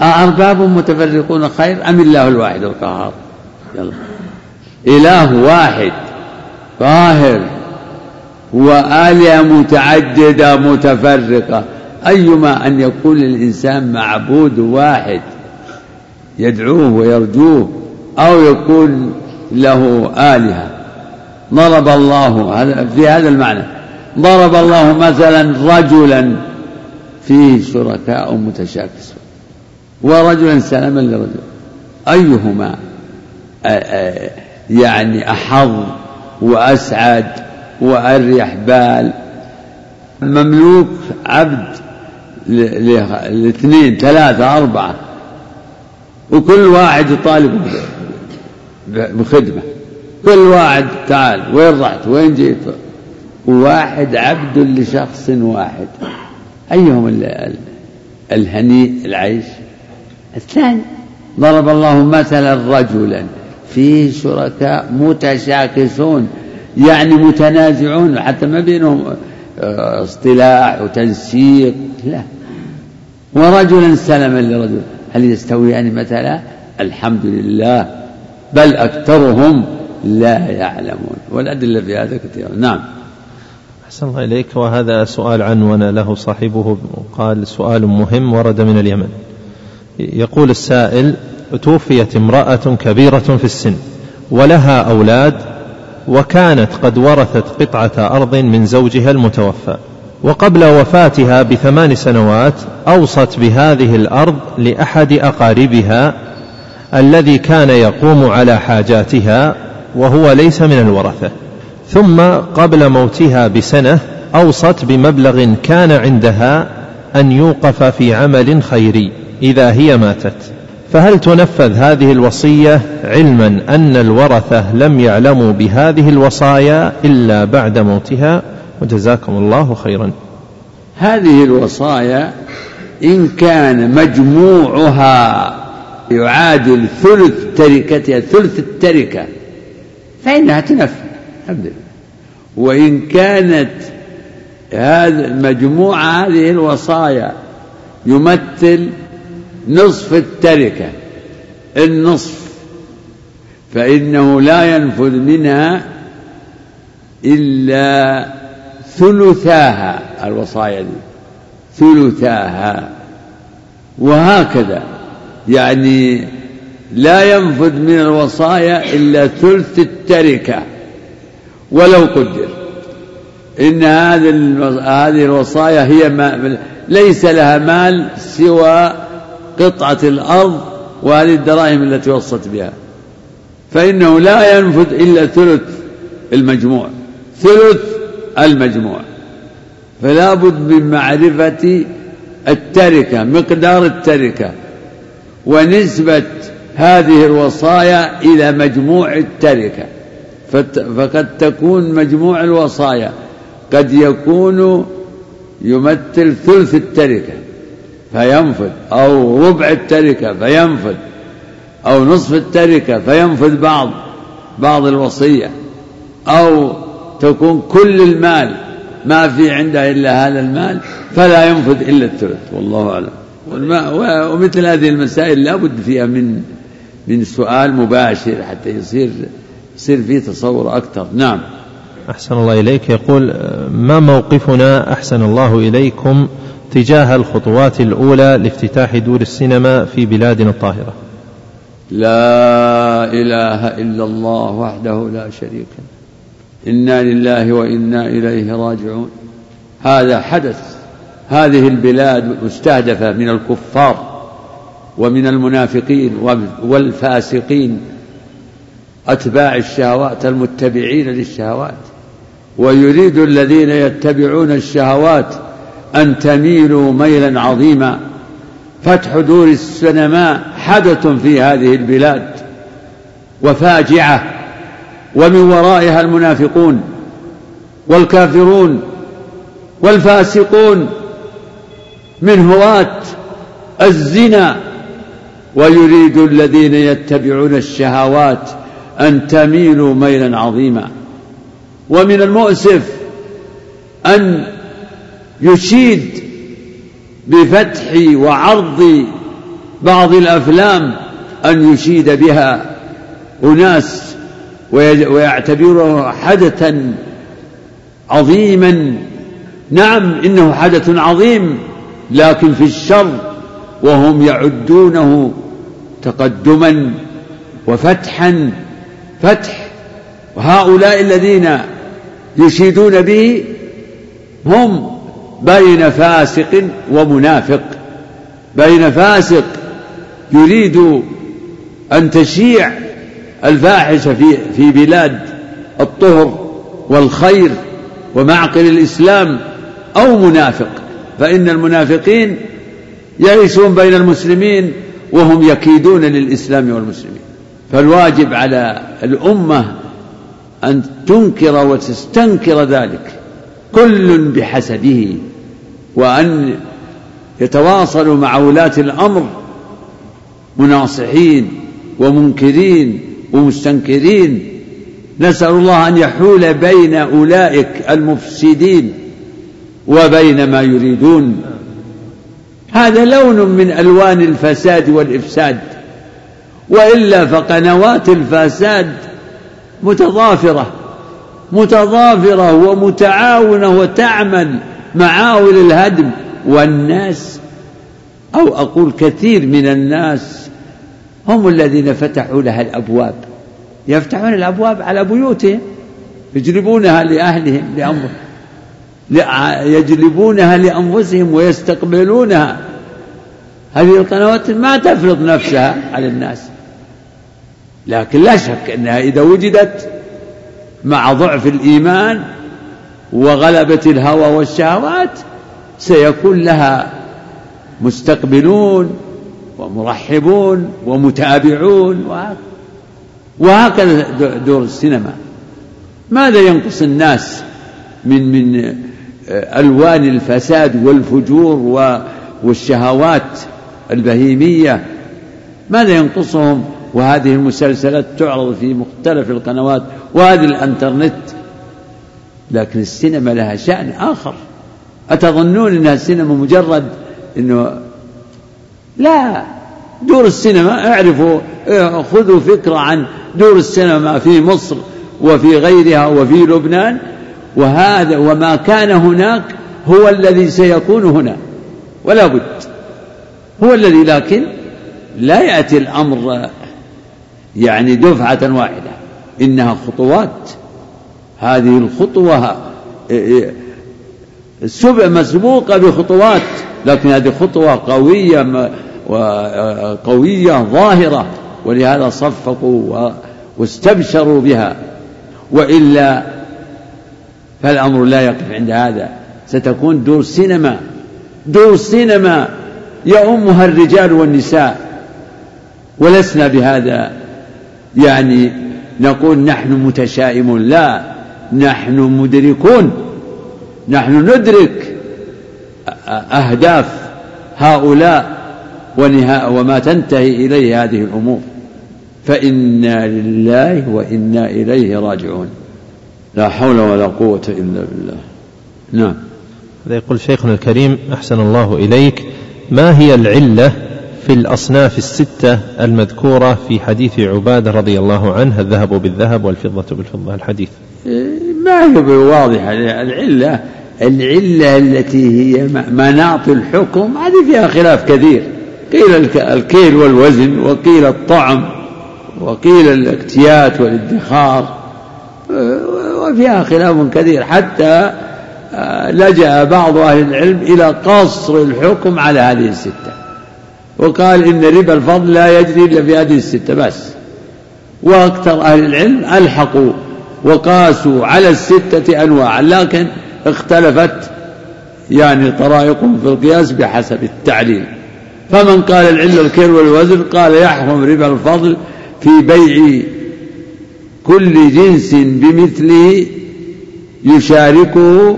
أأرباب متفرقون خير أم الله الواحد القهار؟ يلا. إله واحد قاهر وآلهة متعددة متفرقة. أيما أن يكون الإنسان معبود واحد يدعوه ويرجوه أو يكون له آلهة. ضرب الله في هذا المعنى. ضرب الله مثلا رجلا فيه شركاء متشاكسون ورجلا سلما لرجل. أيهما؟ يعني أحظ وأسعد وأريح بال. مملوك عبد لاثنين ثلاثة أربعة. وكل واحد يطالب بخدمة. كل واحد تعال وين رحت؟ وين جيت؟ واحد عبد لشخص واحد. أيهم الهنيء العيش؟ الثاني. ضرب الله مثلا رجلا. فيه شركاء متشاكسون يعني متنازعون حتى ما بينهم آه، اصطلاح وتنسيق. لا. ورجلا سلما لرجل. هل يستويان يعني مثلا؟ الحمد لله. بل أكثرهم لا يعلمون. والأدلة في هذا كثيرة. نعم.
أحسن الله إليك. وهذا سؤال عنون له صاحبه قال سؤال مهم ورد من اليمن. يقول السائل توفيت امرأة كبيرة في السن ولها أولاد وكانت قد ورثت قطعة أرض من زوجها المتوفى. وقبل وفاتها بثمان سنوات أوصت بهذه الأرض لأحد أقاربها الذي كان يقوم على حاجاتها وهو ليس من الورثة. ثم قبل موتها بسنة أوصت بمبلغ كان عندها أن يوقف في عمل خيري إذا هي ماتت. فهل تنفذ هذه الوصية علما أن الورثة لم يعلموا بهذه الوصايا إلا بعد موتها؟ وجزاكم الله خيرا.
هذه الوصايا إن كان مجموعها يعادل ثلث تركتها ثلث التركة فإنها تنفذ الحمد لله. وإن كانت هذا مجموع هذه الوصايا يمثل نصف التركة النصف فإنه لا ينفذ منها إلا ثلثاها الوصايا دي ثلثاها. وهكذا. يعني لا ينفذ من الوصايا إلا ثلث التركة. ولو قدر. إن هذه الوصايا هي ما ليس لها مال سوى قطعة الأرض وهذه الدراهم التي وصت بها. فإنه لا ينفذ إلا ثلث المجموع. ثلث المجموع. فلا بد من معرفة التركة مقدار التركة. ونسبة هذه الوصايا إلى مجموع التركة. فقد تكون مجموع الوصايا. قد يكون يمثل ثلث التركة فينفذ. أو ربع التركة فينفذ. أو نصف التركة فينفذ بعض بعض الوصية. أو تكون كل المال ما في عنده إلا هذا المال فلا ينفذ إلا الثلث والله أعلم. ومثل هذه المسائل لا بد فيها من من سؤال مباشر حتى يصير يصير فيه تصور أكثر. نعم.
أحسن الله إليك. يقول ما موقفنا أحسن الله إليكم تجاه الخطوات الأولى لافتتاح دور السينما في بلادنا الطاهرة؟
لا إله إلا الله وحده لا شريك له. إنا لله وإنا إليه راجعون. هذا حدث. هذه البلاد مستهدفة من الكفار ومن المنافقين والفاسقين أتباع الشهوات المتبعين للشهوات. ويريد الذين يتبعون الشهوات أن تميلوا ميلا عظيما. فتح دور السينما حدث في هذه البلاد وفاجعة. ومن ورائها المنافقون والكافرون والفاسقون من هواة الزنا. ويريد الذين يتبعون الشهوات أن تميلوا ميلا عظيما. ومن المؤسف أن يشيد بفتح وعرض بعض الأفلام أن يشيد بها أناس ويعتبره حدثا عظيما. نعم إنه حدث عظيم لكن في الشر وهم يعدونه تقدما وفتحا. فتح وهؤلاء الذين يشيدون به هم بين فاسق ومنافق. بين فاسق يريد أن تشيع الفاحشة في في بلاد الطهر والخير ومعقل الإسلام أو منافق فإن المنافقين يعيشون بين المسلمين وهم يكيدون للإسلام والمسلمين. فالواجب على الأمة أن تنكر وتستنكر ذلك كل بحسبه وأن يتواصلوا مع ولاة الأمر مناصحين ومنكرين ومستنكرين نسأل الله أن يحول بين أولئك المفسدين وبين ما يريدون. هذا لون من ألوان الفساد والإفساد. وإلا فقنوات الفساد متضافرة متضافرة ومتعاونة وتعمل معاول الهدم. والناس أو أقول كثير من الناس هم الذين فتحوا لها الأبواب. يفتحون الأبواب على بيوتهم يجلبونها لأهلهم لأنفسهم يجلبونها لأنفسهم ويستقبلونها. هذه القنوات ما تفرض نفسها على الناس. لكن لا شك أنها إذا وجدت مع ضعف الإيمان وغلبة الهوى والشهوات سيكون لها مستقبلون ومرحبون ومتابعون وهكذا دور السينما. ماذا ينقص الناس من من ألوان الفساد والفجور والشهوات البهيمية؟ ماذا ينقصهم؟ وهذه المسلسلات تعرض في مختلف القنوات وهذه الإنترنت. لكن السينما لها شأن آخر. أتظنون أنها السينما مجرد أنه لا. دور السينما اعرفوا خذوا فكرة عن دور السينما في مصر وفي غيرها وفي لبنان وهذا وما كان هناك هو الذي سيكون هنا. ولا بد. هو الذي لكن لا يأتي الأمر يعني دفعة واحدة. إنها خطوات. هذه الخطوة سبع مسبوقة بخطوات لكن هذه خطوة قوية وقوية ظاهرة ولهذا صفقوا واستبشروا بها. وإلا فالأمر لا يقف عند هذا. ستكون دور سينما دور سينما يؤمها الرجال والنساء. ولسنا بهذا يعني نقول نحن متشائمون. لا نحن مدركون. نحن ندرك أهداف هؤلاء. وما تنتهي إليه هذه الأمور. فإنا لله وإنا إليه راجعون. لا حول ولا قوة إلا بالله. نعم.
هذا يقول شيخنا الكريم أحسن الله إليك. ما هي العلة في الأصناف الستة المذكورة في حديث عبادة رضي الله عنه؟ الذهب بالذهب والفضة بالفضة. الحديث.
ما هي واضحة. العلة العلة التي هي مناط الحكم هذه فيها خلاف كثير. قيل الكيل والوزن وقيل الطعم وقيل الاكتيات والادخار وفيها خلاف كثير حتى آه، لجأ بعض أهل العلم إلى قصر الحكم على هذه الستة. وقال إن ربا الفضل لا يجري إلا في هذه الستة بس. وأكثر أهل العلم ألحقوا وقاسوا على الستة أنواع لكن اختلفت يعني طرائقهم في القياس بحسب التعليل. فمن قال العلة الكيل والوزن قال يحرم ربا الفضل في بيع كل جنس بمثله يشاركه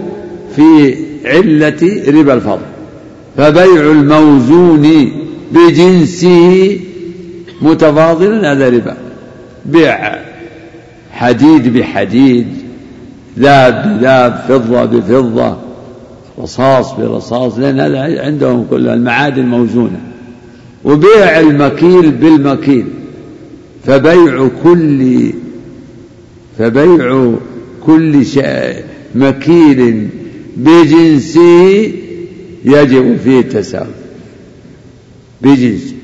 في علة ربا الفضل. فبيع الموزون بجنسه متفاضلا هذا ربا. بيع حديد بحديد ذهب بذهب فضة بفضة رصاص برصاص لأن هذا عندهم كل المعادن موزونة. وبيع المكيل بالمكيل. فبيع كل فبيع كل مكيل بجنسه يجب فيه التساوي. بجنس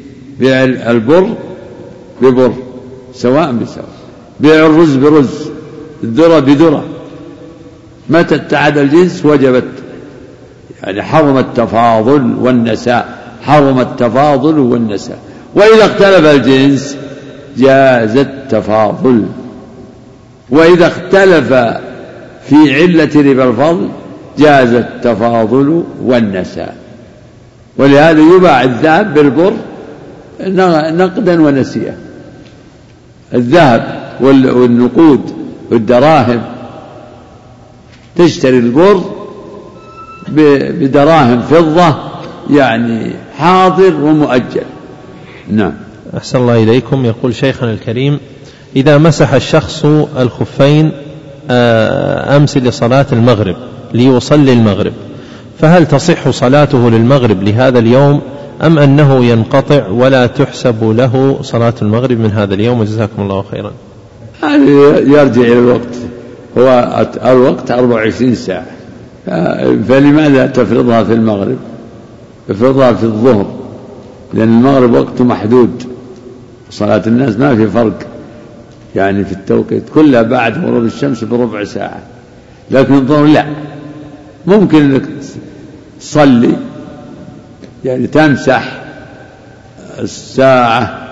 بيع البر ببر سواء بسواء. بيع الرز برز الذرة بذرة متى اتعد الجنس؟ وجبت يعني حرم التفاضل والنساء حرم التفاضل والنساء. وإذا اختلف الجنس جاز التفاضل. وإذا اختلف في علة ربا الفضل جاز التفاضل والنساء. ولهذا يباع الذهب بالبر نقدا ونسيا الذهب والنقود والدراهم تشتري البر بدراهم فضة يعني حاضر ومؤجل. نعم.
أحسن الله إليكم. يقول شيخنا الكريم إذا مسح الشخص الخفين آه، أمس لصلاة المغرب ليصلي المغرب فهل تصح صلاته للمغرب لهذا اليوم أم أنه ينقطع ولا تحسب له صلاة المغرب من هذا اليوم؟ وجزاكم الله خيرا.
هذا يرجع إلى الوقت. هو الوقت 24 ساعة. فلماذا تفرضها في المغرب؟ افرضها في الظهر لأن المغرب وقته محدود. صلاة الناس ما في فرق. يعني في التوقيت كلها بعد غروب الشمس بربع ساعة. لكن الظهر لا. ممكن إنك تصلي يعني تمسح الساعة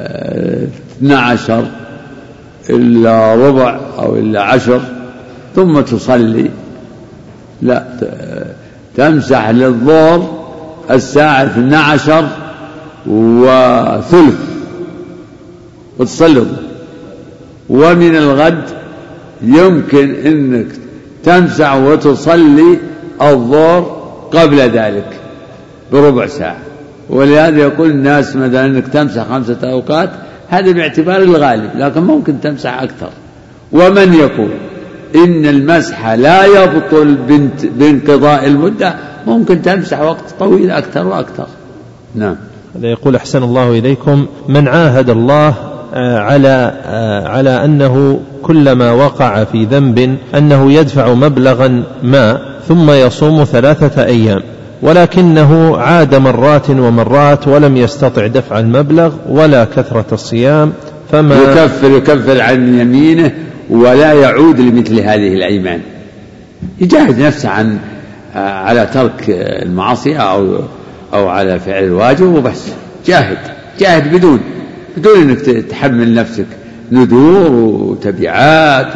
اثنى عشر إلا ربع أو إلا عشر ثم تصلي. لا تمسح للظهر الساعة اثنى عشر وثلث. وتصلي ومن الغد يمكن إنك تمسح وتصلي الظهر قبل ذلك بربع ساعة. ولهذا يقول الناس مثلا إنك تمسح خمسة أوقات هذا باعتبار الغالب لكن ممكن تمسح أكثر. ومن يقول؟ إن المسح لا يبطل بانقضاء المدة. ممكن تمسح وقت طويل أكثر وأكثر. نعم.
هذا يقول أحسن الله إليكم من عاهد الله آه، على آه، على أنه كلما وقع في ذنب أنه يدفع مبلغا ما ثم يصوم ثلاثة أيام ولكنه عاد مرات ومرات ولم يستطع دفع المبلغ ولا كثرة الصيام
فما يكفر يكفر عن يمينه ولا يعود لمثل هذه الأيمان. يجاهد نفسه عن آه، على ترك المعصيه أو أو على فعل الواجب وبس. جاهد جاهد بدون بدون إنك تحمل نفسك. نذور وتبعات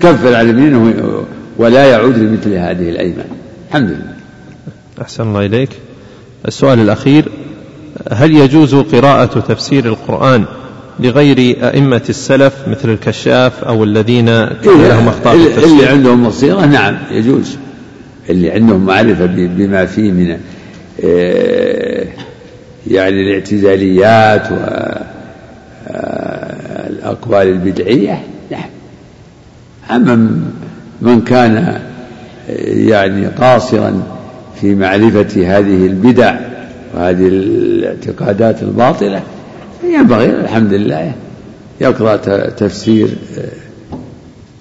كفر على يمينه ولا يعود لمثل هذه الأيمان. الحمد لله.
أحسن الله إليك. السؤال الأخير هل يجوز قراءة تفسير القرآن لغير أئمة السلف مثل الكشاف أو الذين كان لهم أخطاء
في التفسير اللي عندهم بصيرة نعم يجوز. اللي عندهم معرفة بما فيه من آه، يعني الاعتزاليات والأقوال البدعية نعم. أما من كان يعني قاصرا في معرفة هذه البدع وهذه الاعتقادات الباطلة ينبغي الحمد لله. يقرأ تفسير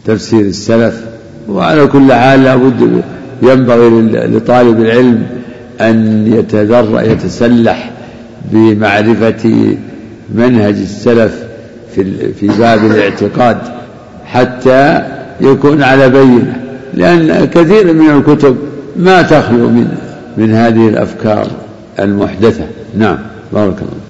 تفسير السلف. وعلى كل حال لابد ينبغي لطالب العلم أن يتذرع يتسلح بمعرفة منهج السلف في في باب الاعتقاد حتى يكون على بينة. لأن كثير من الكتب ما تخلو من من هذه الأفكار المحدثة. نعم بارك الله